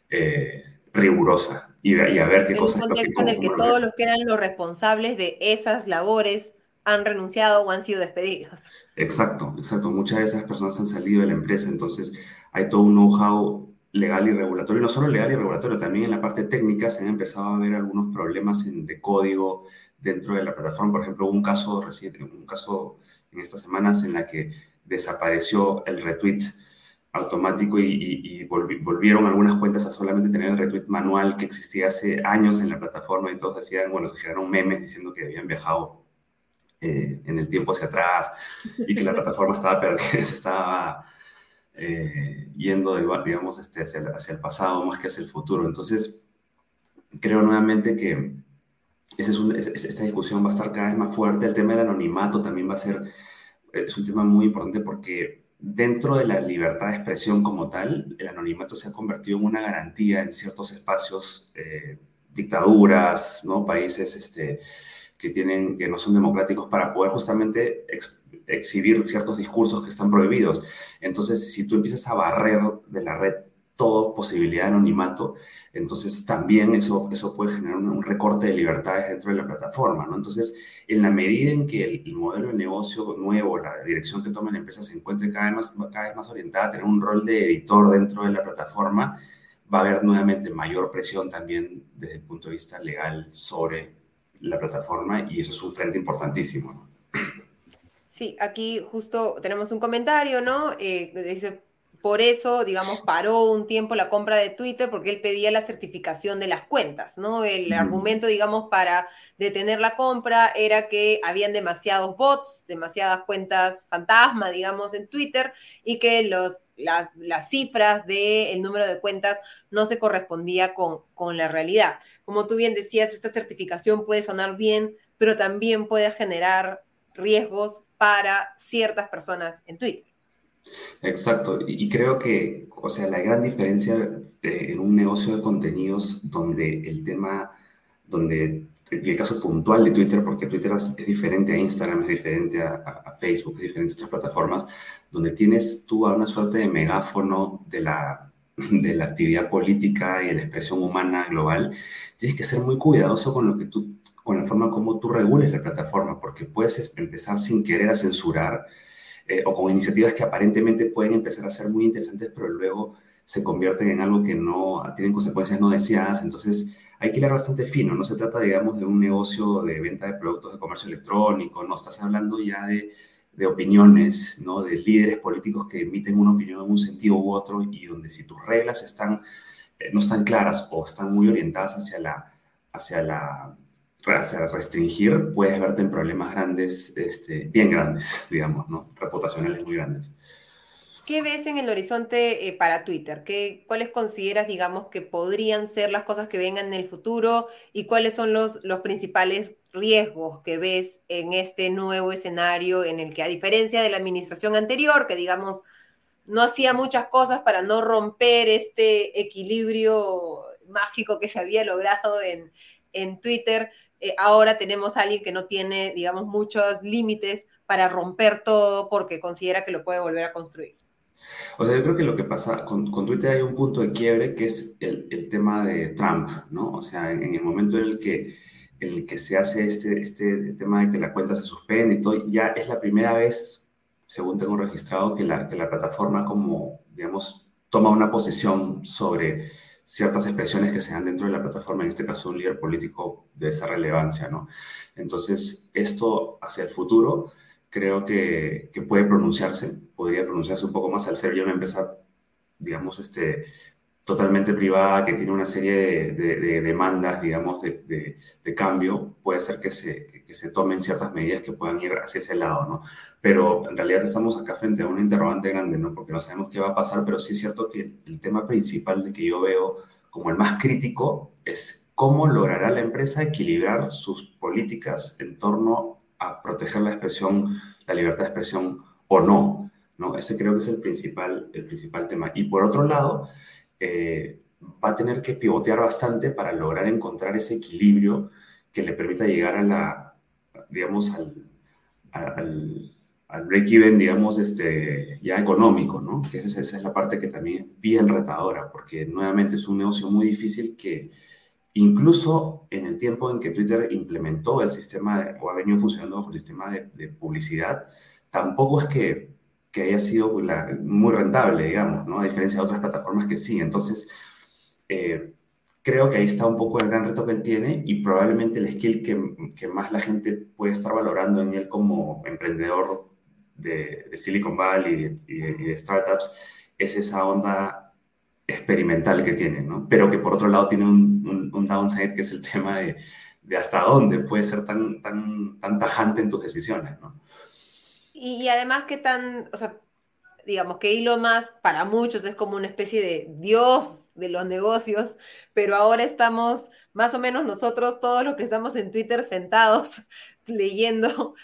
eh, rigurosa y, y, a ver qué en cosas... En un contexto en el que todos los que eran los responsables de esas labores han renunciado o han sido despedidos. Exacto, exacto. Muchas de esas personas han salido de la empresa, entonces hay todo un know-how legal y regulatorio, no solo legal y regulatorio, también en la parte técnica se han empezado a ver algunos problemas en, de código dentro de la plataforma. Por ejemplo, hubo un caso reciente, un caso en estas semanas en la que desapareció el retweet automático y, volvieron algunas cuentas a solamente tener el retweet manual que existía hace años en la plataforma y todos decían, bueno, se generaron memes diciendo que habían viajado eh, en el tiempo hacia atrás y que la plataforma estaba perdida, se estaba eh, yendo, digamos, este, hacia, el, hacia el pasado más que hacia el futuro. Entonces, creo nuevamente que esa es esta discusión va a estar cada vez más fuerte. El tema del anonimato también va a ser, es un tema muy importante porque dentro de la libertad de expresión como tal, el anonimato se ha convertido en una garantía en ciertos espacios, eh, dictaduras, ¿no? países este, que, tienen, que no son democráticos, para poder justamente exhibir ciertos discursos que están prohibidos. Entonces, si tú empiezas a barrer de la red toda posibilidad de anonimato, entonces también eso, eso puede generar un, recorte de libertades dentro de la plataforma, ¿no? Entonces, en la medida en que el, modelo de negocio nuevo, la dirección que toma la empresa se encuentre cada vez, más, cada vez más orientada a tener un rol de editor dentro de la plataforma, va a haber nuevamente mayor presión también desde el punto de vista legal sobre la plataforma y eso es un frente importantísimo. Sí, aquí justo tenemos un comentario, ¿no? Eh, dice, por eso, digamos, paró un tiempo la compra de Twitter porque él pedía la certificación de las cuentas, ¿no? El argumento, digamos, para detener la compra era que habían demasiados bots, demasiadas cuentas fantasma, digamos, en Twitter y que los, las cifras del número de cuentas no se correspondía con, con la realidad. Como tú bien decías, esta certificación puede sonar bien, pero también puede generar riesgos para ciertas personas en Twitter. Exacto, y creo que, o sea, la gran diferencia en un negocio de contenidos donde el tema, donde el caso puntual de Twitter, porque Twitter es, diferente a Instagram, es diferente a, Facebook, es diferente a otras plataformas, donde tienes tú a una suerte de megáfono de la, de la actividad política y de la expresión humana global, tienes que ser muy cuidadoso con lo que tú con la forma como tú regules la plataforma, porque puedes empezar sin querer a censurar eh, o con iniciativas que aparentemente pueden empezar a ser muy interesantes, pero luego se convierten en algo que no tienen consecuencias no deseadas. Entonces, hay que ir bastante fino. No se trata, digamos, de un negocio de venta de productos de comercio electrónico, no estás hablando ya de, de opiniones, ¿no? de líderes políticos que emiten una opinión en un sentido u otro y donde si tus reglas están, eh, no están claras o están muy orientadas hacia la, hacia la restringir, puedes verte en problemas grandes, este, bien grandes, digamos, ¿no? Reputacionales muy grandes. ¿Qué ves en el horizonte eh, para Twitter? ¿Qué, ¿Cuáles consideras, digamos, que podrían ser las cosas que vengan en el futuro y cuáles son los, los principales riesgos que ves en este nuevo escenario en el que, a diferencia de la administración anterior, que, digamos, no hacía muchas cosas para no romper este equilibrio mágico que se había logrado en, en Twitter, eh, ahora tenemos a alguien que no tiene, digamos, muchos límites para romper todo porque considera que lo puede volver a construir. O sea, yo creo que lo que pasa con, con Twitter hay un punto de quiebre que es el, el, tema de Trump, ¿no? O sea, en, el momento en el que en el que se hace este, este tema de que la cuenta se suspende y todo, ya es la primera vez, según tengo registrado, que la, que la plataforma como, digamos, toma una posición sobre ciertas expresiones que se dan dentro de la plataforma, en este caso un líder político de esa relevancia, ¿no? Entonces, esto hacia el futuro creo que, que puede pronunciarse, podría pronunciarse un poco más al ser ya una empresa, digamos, este, totalmente privada, que tiene una serie de, demandas, digamos, de, cambio, puede ser que se, que, se tomen ciertas medidas que puedan ir hacia ese lado, ¿no? Pero en realidad estamos acá frente a un interrogante grande, ¿no? Porque no sabemos qué va a pasar, pero sí es cierto que el tema principal de que yo veo como el más crítico es cómo logrará la empresa equilibrar sus políticas en torno a proteger la expresión, la libertad de expresión o no, ¿no? Ese creo que es el principal, el principal tema. Y por otro lado, eh, va a tener que pivotear bastante para lograr encontrar ese equilibrio que le permita llegar a la, digamos, al, al, al break-even, digamos, este, ya económico, ¿no? Que esa, esa, es la parte que también es bien retadora, porque nuevamente es un negocio muy difícil que incluso en el tiempo en que Twitter implementó el sistema o ha venido funcionando bajo el sistema de, de publicidad, tampoco es que que haya sido pues, muy rentable, digamos, ¿no? A diferencia de otras plataformas que sí. Entonces, eh, creo que ahí está un poco el gran reto que él tiene y probablemente el skill que, que más la gente puede estar valorando en él como emprendedor de, Silicon Valley y de, startups es esa onda experimental que tiene, ¿no? Pero que por otro lado tiene un, un, downside que es el tema de, de, hasta dónde puede ser tan, tan, tan tajante en tus decisiones, ¿no? Y, además que tan, o sea, digamos que Elon Musk para muchos es como una especie de dios de los negocios, pero ahora estamos más o menos nosotros, todos los que estamos en Twitter sentados leyendo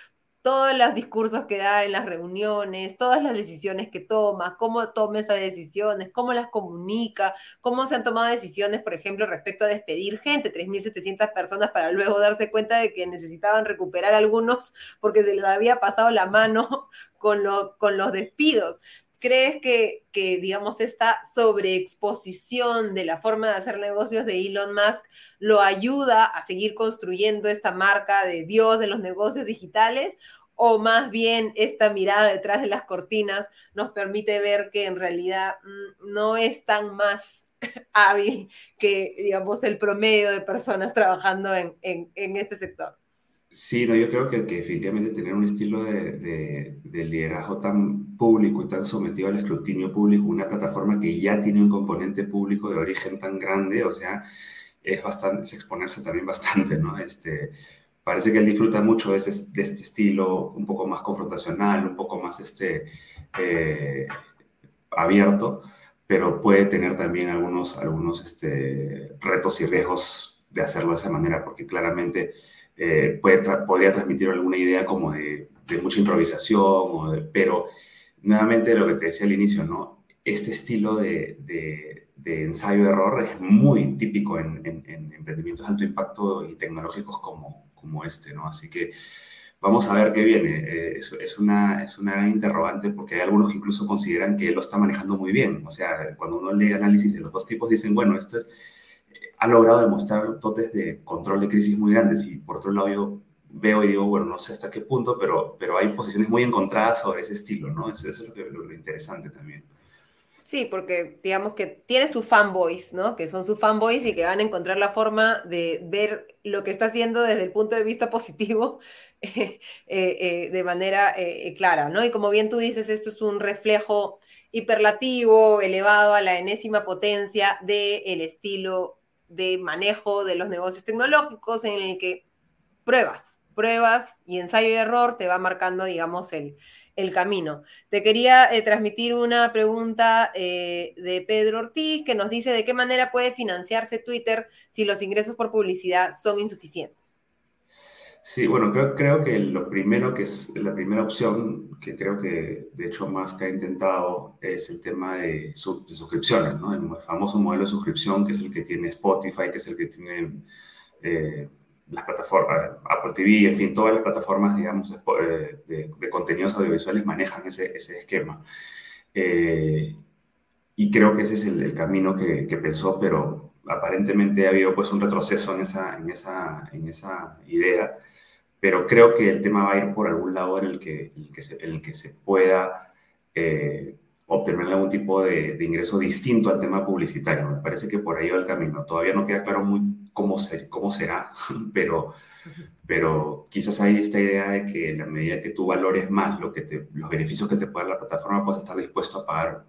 todos los discursos que da en las reuniones, todas las decisiones que toma, cómo toma esas decisiones, cómo las comunica, cómo se han tomado decisiones, por ejemplo, respecto a despedir gente, 3.700 personas para luego darse cuenta de que necesitaban recuperar algunos porque se les había pasado la mano con, con los despidos. ¿Crees que, que, digamos, esta sobreexposición de la forma de hacer negocios de Elon Musk lo ayuda a seguir construyendo esta marca de Dios de los negocios digitales? ¿O más bien esta mirada detrás de las cortinas nos permite ver que en realidad mm, no es tan más hábil que, digamos, el promedio de personas trabajando en, en, en este sector? Sí, no, yo creo que, definitivamente tener un estilo de, liderazgo tan público y tan sometido al escrutinio público, una plataforma que ya tiene un componente público de origen tan grande, o sea, es bastante, es exponerse también bastante, ¿no? Este, parece que él disfruta mucho de, este estilo un poco más confrontacional, un poco más este, eh, abierto, pero puede tener también algunos, algunos este, retos y riesgos de hacerlo de esa manera, porque claramente eh, puede podría transmitir alguna idea como de, mucha improvisación, pero nuevamente lo que te decía al inicio, ¿no? Este estilo de, de ensayo-error es muy típico en, emprendimientos de alto impacto y tecnológicos como, como este, ¿no? Así que vamos a ver qué viene. Eh, es, es, una, es una interrogante porque hay algunos que incluso consideran que él lo está manejando muy bien. O sea, cuando uno lee análisis de los dos tipos, dicen, bueno, esto es ha logrado demostrar dotes de control de crisis muy grandes y por otro lado yo veo y digo, bueno, no sé hasta qué punto, pero, pero hay posiciones muy encontradas sobre ese estilo, ¿no? Eso, es lo, que, lo, interesante también. Sí, porque digamos que tiene sus fanboys, ¿no? Que son sus fanboys y que van a encontrar la forma de ver lo que está haciendo desde el punto de vista positivo eh, eh, de manera eh, clara, ¿no? Y como bien tú dices, esto es un reflejo hiperlativo, elevado a la enésima potencia del estilo de manejo de los negocios tecnológicos en el que pruebas, pruebas y ensayo y error te va marcando, digamos, el, el camino. Te quería eh, transmitir una pregunta eh, de Pedro Ortiz que nos dice de qué manera puede financiarse Twitter si los ingresos por publicidad son insuficientes. Sí, bueno, creo, creo, que lo primero que es la primera opción, que creo que de hecho más que ha intentado, es el tema de, suscripciones, ¿no? El famoso modelo de suscripción que es el que tiene Spotify, que es el que tiene eh, las plataformas, Apple TV, en fin, todas las plataformas, digamos, de, de, contenidos audiovisuales manejan ese, ese esquema. Eh, y creo que ese es el, el camino que, que, pensó, pero aparentemente ha habido pues un retroceso en esa, en esa, en esa idea, pero creo que el tema va a ir por algún lado en el que, el que, se, el que se pueda eh, obtener algún tipo de, ingreso distinto al tema publicitario. Me parece que por ahí va el camino. Todavía no queda claro muy cómo, ser, cómo será, pero, pero quizás hay esta idea de que en la medida que tú valores más lo que te, los beneficios que te puede dar la plataforma, puedes estar dispuesto a pagar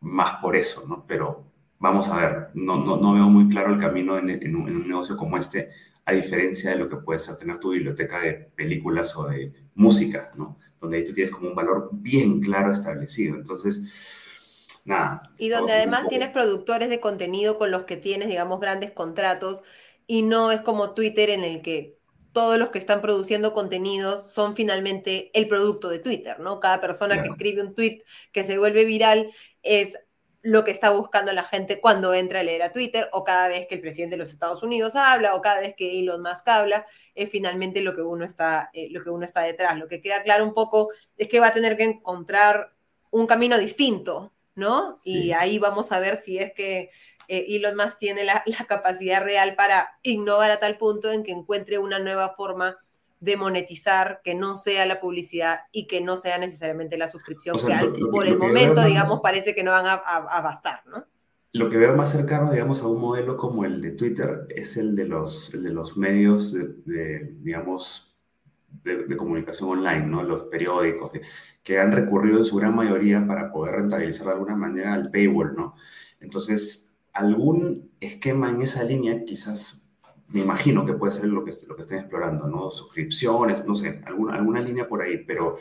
más por eso, ¿no? Pero vamos a ver, no, no, no veo muy claro el camino en, en, un, en, un, negocio como este, a diferencia de lo que puede ser tener tu biblioteca de películas o de música, ¿no? Donde ahí tú tienes como un valor bien claro establecido. Entonces, nada. Y donde además tienes productores de contenido con los que tienes, digamos, grandes contratos y no es como Twitter en el que todos los que están produciendo contenidos son finalmente el producto de Twitter, ¿no? Cada persona claro. que escribe un tweet que se vuelve viral es lo que está buscando la gente cuando entra a leer a Twitter o cada vez que el presidente de los Estados Unidos habla o cada vez que Elon Musk habla, es finalmente lo que uno está, eh, lo que uno está detrás. Lo que queda claro un poco es que va a tener que encontrar un camino distinto, ¿no? Sí. Y ahí vamos a ver si es que eh, Elon Musk tiene la, la capacidad real para innovar a tal punto en que encuentre una nueva forma de monetizar que no sea la publicidad y que no sea necesariamente la suscripción, o sea, que lo, por lo, el lo momento, más, digamos, parece que no van a, a, a, bastar, ¿no? Lo que veo más cercano, digamos, a un modelo como el de Twitter es el de los, el de los medios, de, de digamos, de, de, comunicación online, ¿no? Los periódicos, que han recurrido en su gran mayoría para poder rentabilizar de alguna manera al paywall, ¿no? Entonces, algún esquema en esa línea quizás me imagino que puede ser lo que, lo que estén explorando, ¿no? Suscripciones, no sé, alguna, alguna línea por ahí, pero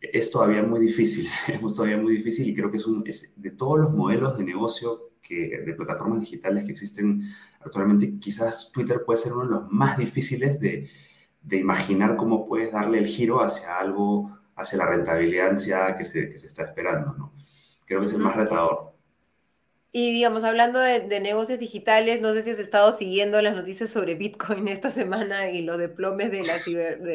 es todavía muy difícil, es todavía muy difícil y creo que es, un, es de todos los modelos de negocio que, de plataformas digitales que existen actualmente, quizás Twitter puede ser uno de los más difíciles de, de imaginar cómo puedes darle el giro hacia algo, hacia la rentabilidad ansiada que se, que se está esperando, ¿no? Creo que es el más retador. Y digamos, hablando de, negocios digitales, no sé si has estado siguiendo las noticias sobre Bitcoin esta semana y los deplomes de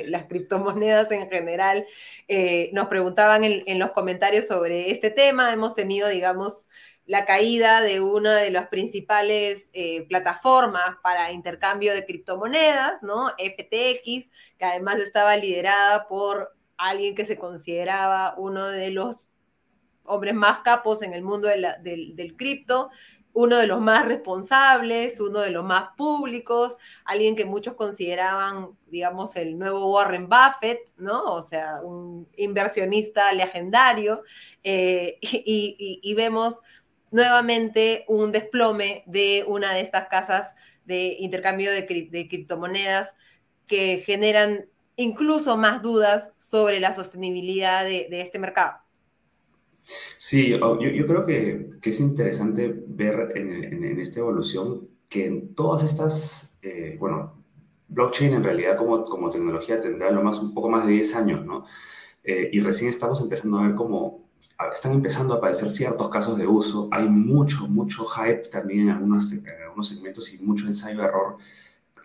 las, criptomonedas en general. Eh, nos preguntaban en, en, los comentarios sobre este tema. Hemos tenido, digamos, la caída de una de las principales eh, plataformas para intercambio de criptomonedas, ¿no? FTX, que además estaba liderada por alguien que se consideraba uno de los hombres más capos en el mundo del, cripto, uno de los más responsables, uno de los más públicos, alguien que muchos consideraban, digamos, el nuevo Warren Buffett, ¿no? O sea, un inversionista legendario, eh, y, vemos nuevamente un desplome de una de estas casas de intercambio de, criptomonedas que generan incluso más dudas sobre la sostenibilidad de este mercado. Sí, yo, yo creo que, es interesante ver en, esta evolución que en todas estas, eh, bueno, blockchain en realidad como, tecnología tendrá lo más un poco más de 10 años, ¿no? Eh, y recién estamos empezando a ver cómo están empezando a aparecer ciertos casos de uso. Hay mucho, mucho hype también en algunos, en algunos segmentos y mucho ensayo de error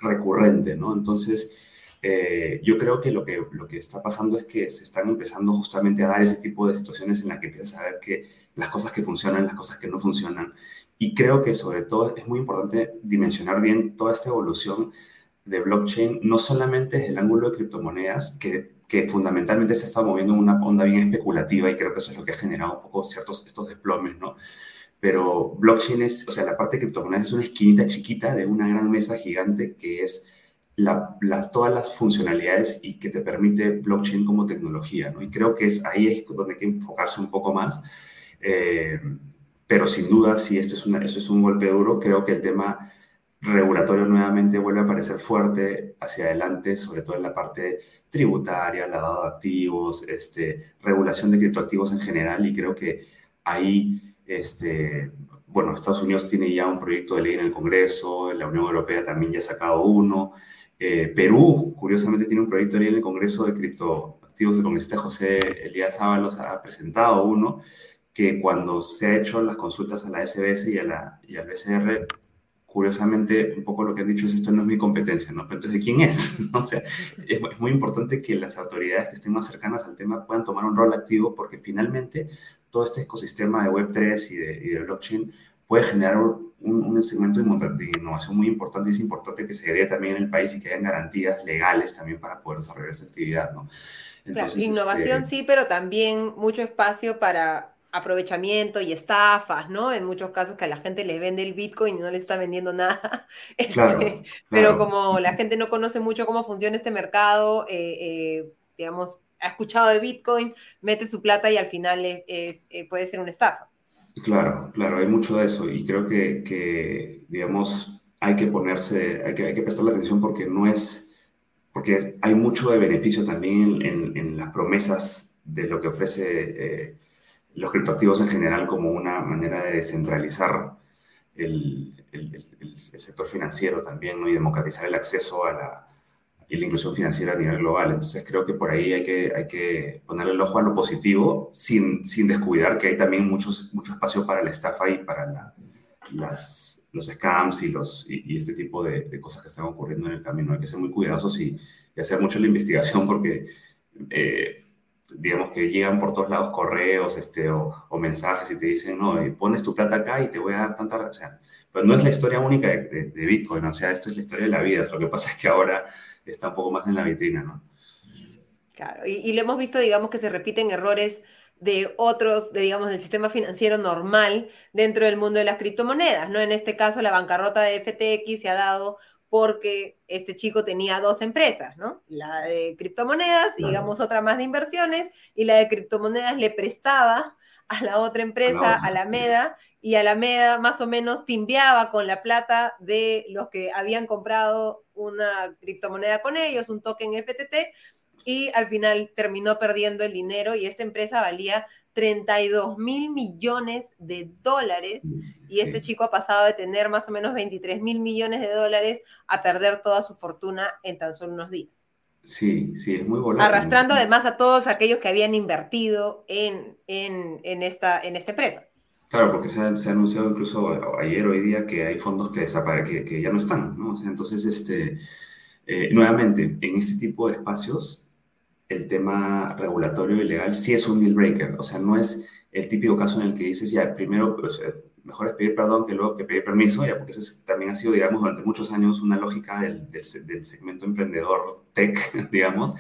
recurrente, ¿no? Entonces, eh, yo creo que lo, que lo que está pasando es que se están empezando justamente a dar ese tipo de situaciones en las que empiezas a ver que las cosas que funcionan, las cosas que no funcionan. Y creo que sobre todo es muy importante dimensionar bien toda esta evolución de blockchain, no solamente desde el ángulo de criptomonedas, que, que fundamentalmente se está moviendo en una onda bien especulativa y creo que eso es lo que ha generado un poco ciertos estos desplomes, ¿no? Pero blockchain es, o sea, la parte de criptomonedas es una esquinita chiquita de una gran mesa gigante que es la, las, todas las funcionalidades y que te permite blockchain como tecnología, ¿no? Y creo que es ahí es donde hay que enfocarse un poco más. Eh, pero sin duda, si esto es, una, esto es un golpe duro, creo que el tema regulatorio nuevamente vuelve a aparecer fuerte hacia adelante, sobre todo en la parte tributaria, lavado de activos, este, regulación de criptoactivos en general, y creo que ahí, este, bueno, Estados Unidos tiene ya un proyecto de ley en el Congreso, la Unión Europea también ya ha sacado uno, eh, Perú, curiosamente, tiene un proyecto en el Congreso de criptoactivos. El congresista José Elías Ábalos ha presentado uno que cuando se ha hecho las consultas a la SBS y, a la, y al BCR, curiosamente, un poco lo que han dicho es esto no es mi competencia, ¿no? Pero entonces, ¿de quién es? O sea, es, es, muy importante que las autoridades que estén más cercanas al tema puedan tomar un rol activo porque finalmente todo este ecosistema de Web3 y de, y de blockchain puede generar un, segmento de, innovación muy importante y es importante que se dé también en el país y que haya garantías legales también para poder desarrollar esta actividad, ¿no? Entonces, innovación este, sí, pero también mucho espacio para aprovechamiento y estafas, ¿no? En muchos casos que a la gente le vende el Bitcoin y no le está vendiendo nada. Este, pero como la gente no conoce mucho cómo funciona este mercado, eh, eh, digamos, ha escuchado de Bitcoin, mete su plata y al final es, eh, puede ser una estafa. Claro, claro, hay mucho de eso y creo que, digamos, hay que ponerse, hay que, hay que prestarle atención porque no es, porque hay mucho de beneficio también en, en, las promesas de lo que ofrece los criptoactivos en general como una manera de descentralizar el, sector financiero también y democratizar el acceso a la, y la inclusión financiera a nivel global. Entonces creo que por ahí hay que, hay que ponerle el ojo a lo positivo sin, sin descuidar que hay también muchos, mucho espacio para la estafa y para las, los scams y, los, y, este tipo de, cosas que están ocurriendo en el camino. Hay que ser muy cuidadosos y, hacer mucho la investigación porque... Eh, digamos que llegan por todos lados correos este, o, mensajes y te dicen, no, pones tu plata acá y te voy a dar tanta... O sea, pero no es la historia única de, Bitcoin, o sea, esto es la historia de la vida. Lo que pasa es que ahora está un poco más en la vitrina, ¿no? Claro, y, y lo hemos visto, digamos, que se repiten errores de otros, de, digamos, del sistema financiero normal dentro del mundo de las criptomonedas, ¿no? En este caso, la bancarrota de FTX se ha dado porque este chico tenía dos empresas, ¿no? La de criptomonedas y digamos otra más de inversiones, y la de criptomonedas le prestaba a la otra empresa, a la Alameda, y Alameda más o menos timbiaba con la plata de los que habían comprado una criptomoneda con ellos, un token FTT, y al final terminó perdiendo el dinero y esta empresa valía 32 mil millones de dólares y este chico ha pasado de tener más o menos 23 mil millones de dólares a perder toda su fortuna en tan solo unos días. Sí, sí, es muy volátil. Arrastrando además a todos aquellos que habían invertido en, en, esta, en esta empresa. Claro, porque se ha, se ha, anunciado incluso ayer, hoy día, que hay fondos que, que, que ya no están, ¿no? entonces, este, eh, nuevamente, en este tipo de espacios, el tema regulatorio y legal sí es un deal breaker. O sea, no es el típico caso en el que dices, ya, primero, pues, mejor es pedir perdón que luego que pedir permiso, ya, porque eso también ha sido, digamos, durante muchos años una lógica del, del, segmento emprendedor tech, digamos.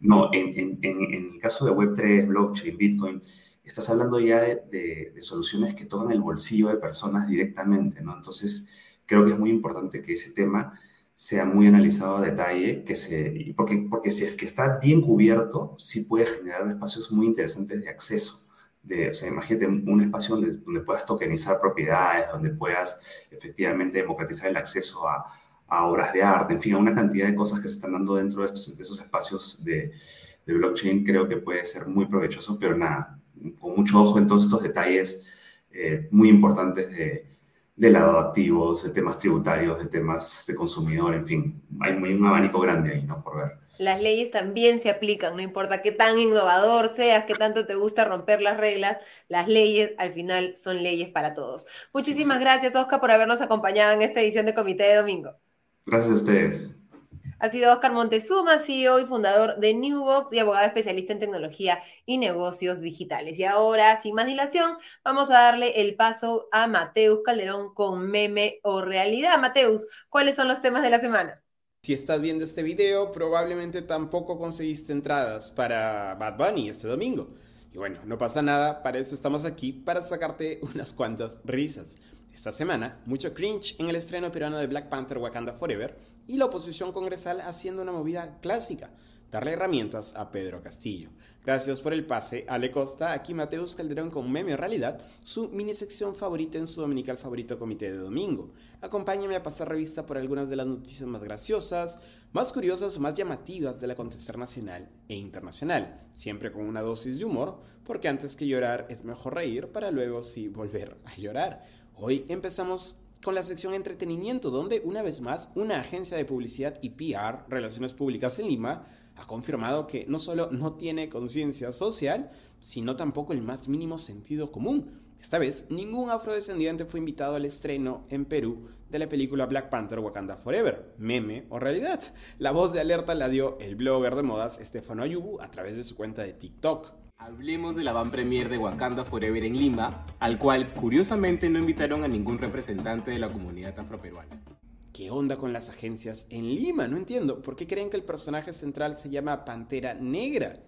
No, en, en, en, el caso de Web3, blockchain, Bitcoin, estás hablando ya de, de, de, soluciones que tocan el bolsillo de personas directamente, ¿no? Entonces, creo que es muy importante que ese tema sea muy analizado a detalle, que se, porque, porque si es que está bien cubierto, sí puede generar espacios muy interesantes de acceso. De, o sea, imagínate un espacio donde, donde puedas tokenizar propiedades, donde puedas efectivamente democratizar el acceso a, a obras de arte, en fin, a una cantidad de cosas que se están dando dentro de, estos, de esos espacios de, de blockchain, creo que puede ser muy provechoso, pero nada, con mucho ojo en todos estos detalles eh, muy importantes de, de lado de activos, de temas tributarios, de temas de consumidor, en fin, hay un abanico grande ahí, ¿no? Por ver. Las leyes también se aplican, no importa qué tan innovador seas, qué tanto te gusta romper las reglas, las leyes al final son leyes para todos. Muchísimas gracias, Oscar, por habernos acompañado en esta edición de Comité de Domingo. Gracias a ustedes. Ha sido Oscar Montezuma, CEO y fundador de Newbox y abogado especialista en tecnología y negocios digitales. Y ahora, sin más dilación, vamos a darle el paso a Mateus Calderón con meme o realidad. Mateus, ¿cuáles son los temas de la semana? Si estás viendo este video, probablemente tampoco conseguiste entradas para Bad Bunny este domingo. Y bueno, no pasa nada, para eso estamos aquí, para sacarte unas cuantas risas. Esta semana, mucho cringe en el estreno peruano de Black Panther Wakanda Forever y la oposición congresal haciendo una movida clásica, darle herramientas a Pedro Castillo. Gracias por el pase, Ale Costa, aquí Mateus Calderón con Meme Realidad, su mini sección favorita en su dominical favorito comité de domingo. Acompáñame a pasar revista por algunas de las noticias más graciosas, más curiosas o más llamativas del acontecer nacional e internacional, siempre con una dosis de humor, porque antes que llorar es mejor reír para luego sí volver a llorar. Hoy empezamos con la sección entretenimiento, donde una vez más una agencia de publicidad y PR, Relaciones Públicas en Lima, ha confirmado que no solo no tiene conciencia social, sino tampoco el más mínimo sentido común. Esta vez, ningún afrodescendiente fue invitado al estreno en Perú de la película Black Panther Wakanda Forever, meme o realidad. La voz de alerta la dio el blogger de modas Stefano Ayubu a través de su cuenta de TikTok. Hablemos de la van premier de Wakanda Forever en Lima, al cual curiosamente no invitaron a ningún representante de la comunidad afroperuana. ¿Qué onda con las agencias en Lima? No entiendo. ¿Por qué creen que el personaje central se llama Pantera Negra?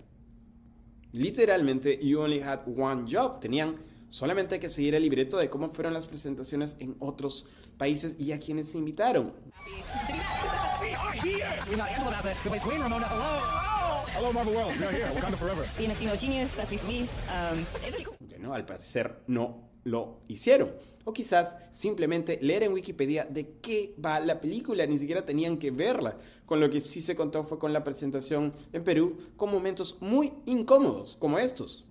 Literalmente, you only had one job. Tenían solamente que seguir el libreto de cómo fueron las presentaciones en otros países y a quienes se invitaron. Bueno, al parecer no lo hicieron. O quizás simplemente leer en Wikipedia de qué va la película, ni siquiera tenían que verla. Con lo que sí se contó fue con la presentación en Perú, con momentos muy incómodos, como estos.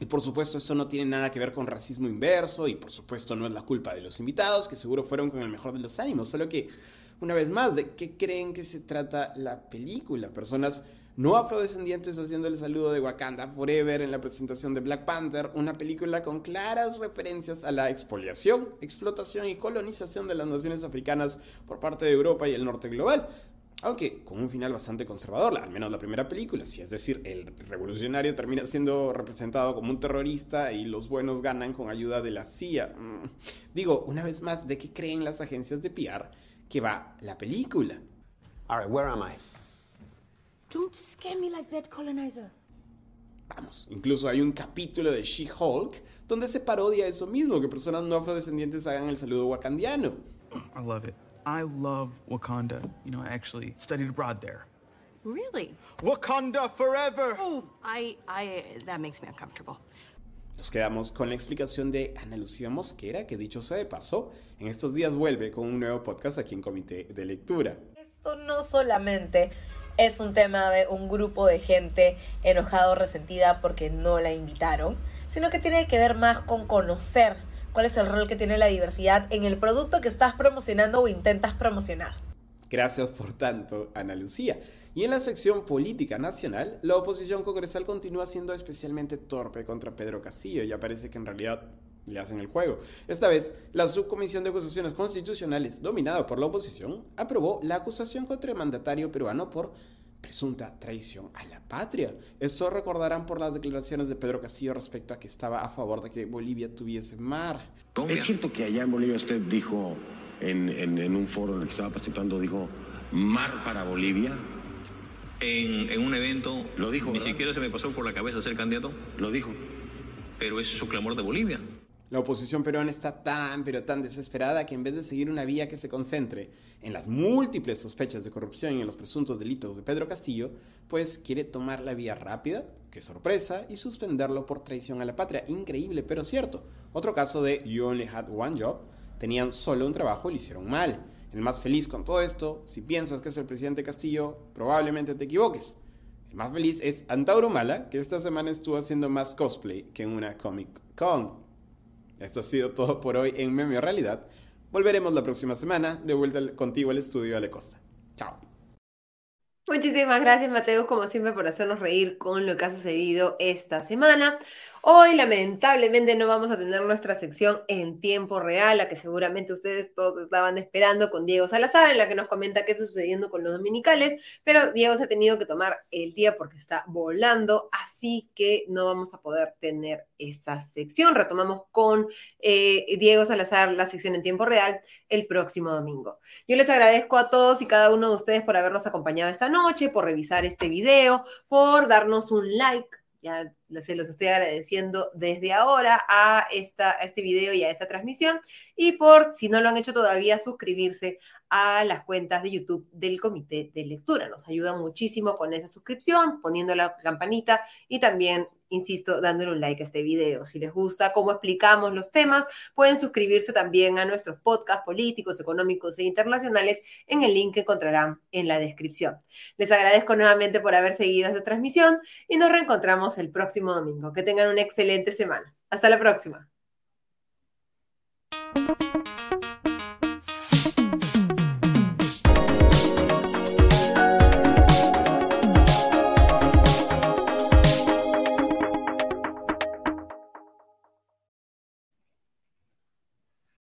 Y por supuesto esto no tiene nada que ver con racismo inverso y por supuesto no es la culpa de los invitados, que seguro fueron con el mejor de los ánimos, solo que, una vez más, ¿de qué creen que se trata la película? Personas no afrodescendientes haciendo el saludo de Wakanda Forever en la presentación de Black Panther, una película con claras referencias a la expoliación, explotación y colonización de las naciones africanas por parte de Europa y el norte global. Aunque con un final bastante conservador, al menos la primera película, si es decir, el revolucionario termina siendo representado como un terrorista y los buenos ganan con ayuda de la CIA. Mm. Digo, una vez más, ¿de qué creen las agencias de PR que va la película? All right, where am I? Don't scare me like that, colonizer. Vamos, incluso hay un capítulo de She-Hulk donde se parodia eso mismo, que personas no afrodescendientes hagan el saludo wakandiano. I love it. I love Wakanda. You know, I actually studied abroad there. Really? Wakanda forever! Oh, I, I, that makes me uncomfortable. Nos quedamos con la explicación de Ana Lucía Mosquera, que dicho sea de paso, en estos días vuelve con un nuevo podcast aquí en Comité de Lectura. Esto no solamente es un tema de un grupo de gente enojado o resentida porque no la invitaron, sino que tiene que ver más con conocer cuál es el rol que tiene la diversidad en el producto que estás promocionando o intentas promocionar. Gracias por tanto, Ana Lucía. Y en la sección política nacional, la oposición congresal continúa siendo especialmente torpe contra Pedro Castillo. Ya parece que en realidad le hacen el juego. Esta vez, la Subcomisión de Acusaciones Constitucionales, dominada por la oposición, aprobó la acusación contra el mandatario peruano por presunta traición a la patria. Eso recordarán por las declaraciones de Pedro Castillo respecto a que estaba a favor de que Bolivia tuviese mar. ¿Es cierto que allá en Bolivia usted dijo, en, en, en un foro en el que estaba participando, dijo, mar para Bolivia? En, en un evento, Lo dijo, ni ¿verdad? siquiera se me pasó por la cabeza ser candidato, Lo dijo. pero es su clamor de Bolivia. La oposición peruana está tan, pero tan desesperada que en vez de seguir una vía que se concentre en las múltiples sospechas de corrupción y en los presuntos delitos de Pedro Castillo, pues quiere tomar la vía rápida, qué sorpresa, y suspenderlo por traición a la patria. Increíble, pero cierto. Otro caso de You Only Had One Job, tenían solo un trabajo y lo hicieron mal. El más feliz con todo esto, si piensas que es el presidente Castillo, probablemente te equivoques. El más feliz es Antauro Mala, que esta semana estuvo haciendo más cosplay que en una Comic Con. Esto ha sido todo por hoy en Meme Realidad. Volveremos la próxima semana, de vuelta contigo al estudio Ale Costa. Chao. Muchísimas gracias, Mateo, como siempre, por hacernos reír con lo que ha sucedido esta semana. Hoy, lamentablemente, no vamos a tener nuestra sección en tiempo real, la que seguramente ustedes todos estaban esperando con Diego Salazar, en la que nos comenta qué está sucediendo con los dominicales, pero Diego se ha tenido que tomar el día porque está volando, así que no vamos a poder tener esa sección. Retomamos con eh, Diego Salazar la sección en tiempo real el próximo domingo. Yo les agradezco a todos y cada uno de ustedes por habernos acompañado esta noche, por revisar este video, por darnos un like ya se los estoy agradeciendo desde ahora a, esta, a este video y a esta transmisión. Y por, si no lo han hecho todavía, suscribirse a las cuentas de YouTube del Comité de Lectura. Nos ayuda muchísimo con esa suscripción, poniendo la campanita y también, insisto, dándole un like a este video. Si les gusta cómo explicamos los temas, pueden suscribirse también a nuestros podcasts políticos, económicos e internacionales en el link que encontrarán en la descripción. Les agradezco nuevamente por haber seguido esta transmisión y nos reencontramos el próximo domingo. Que tengan una excelente semana. Hasta la próxima.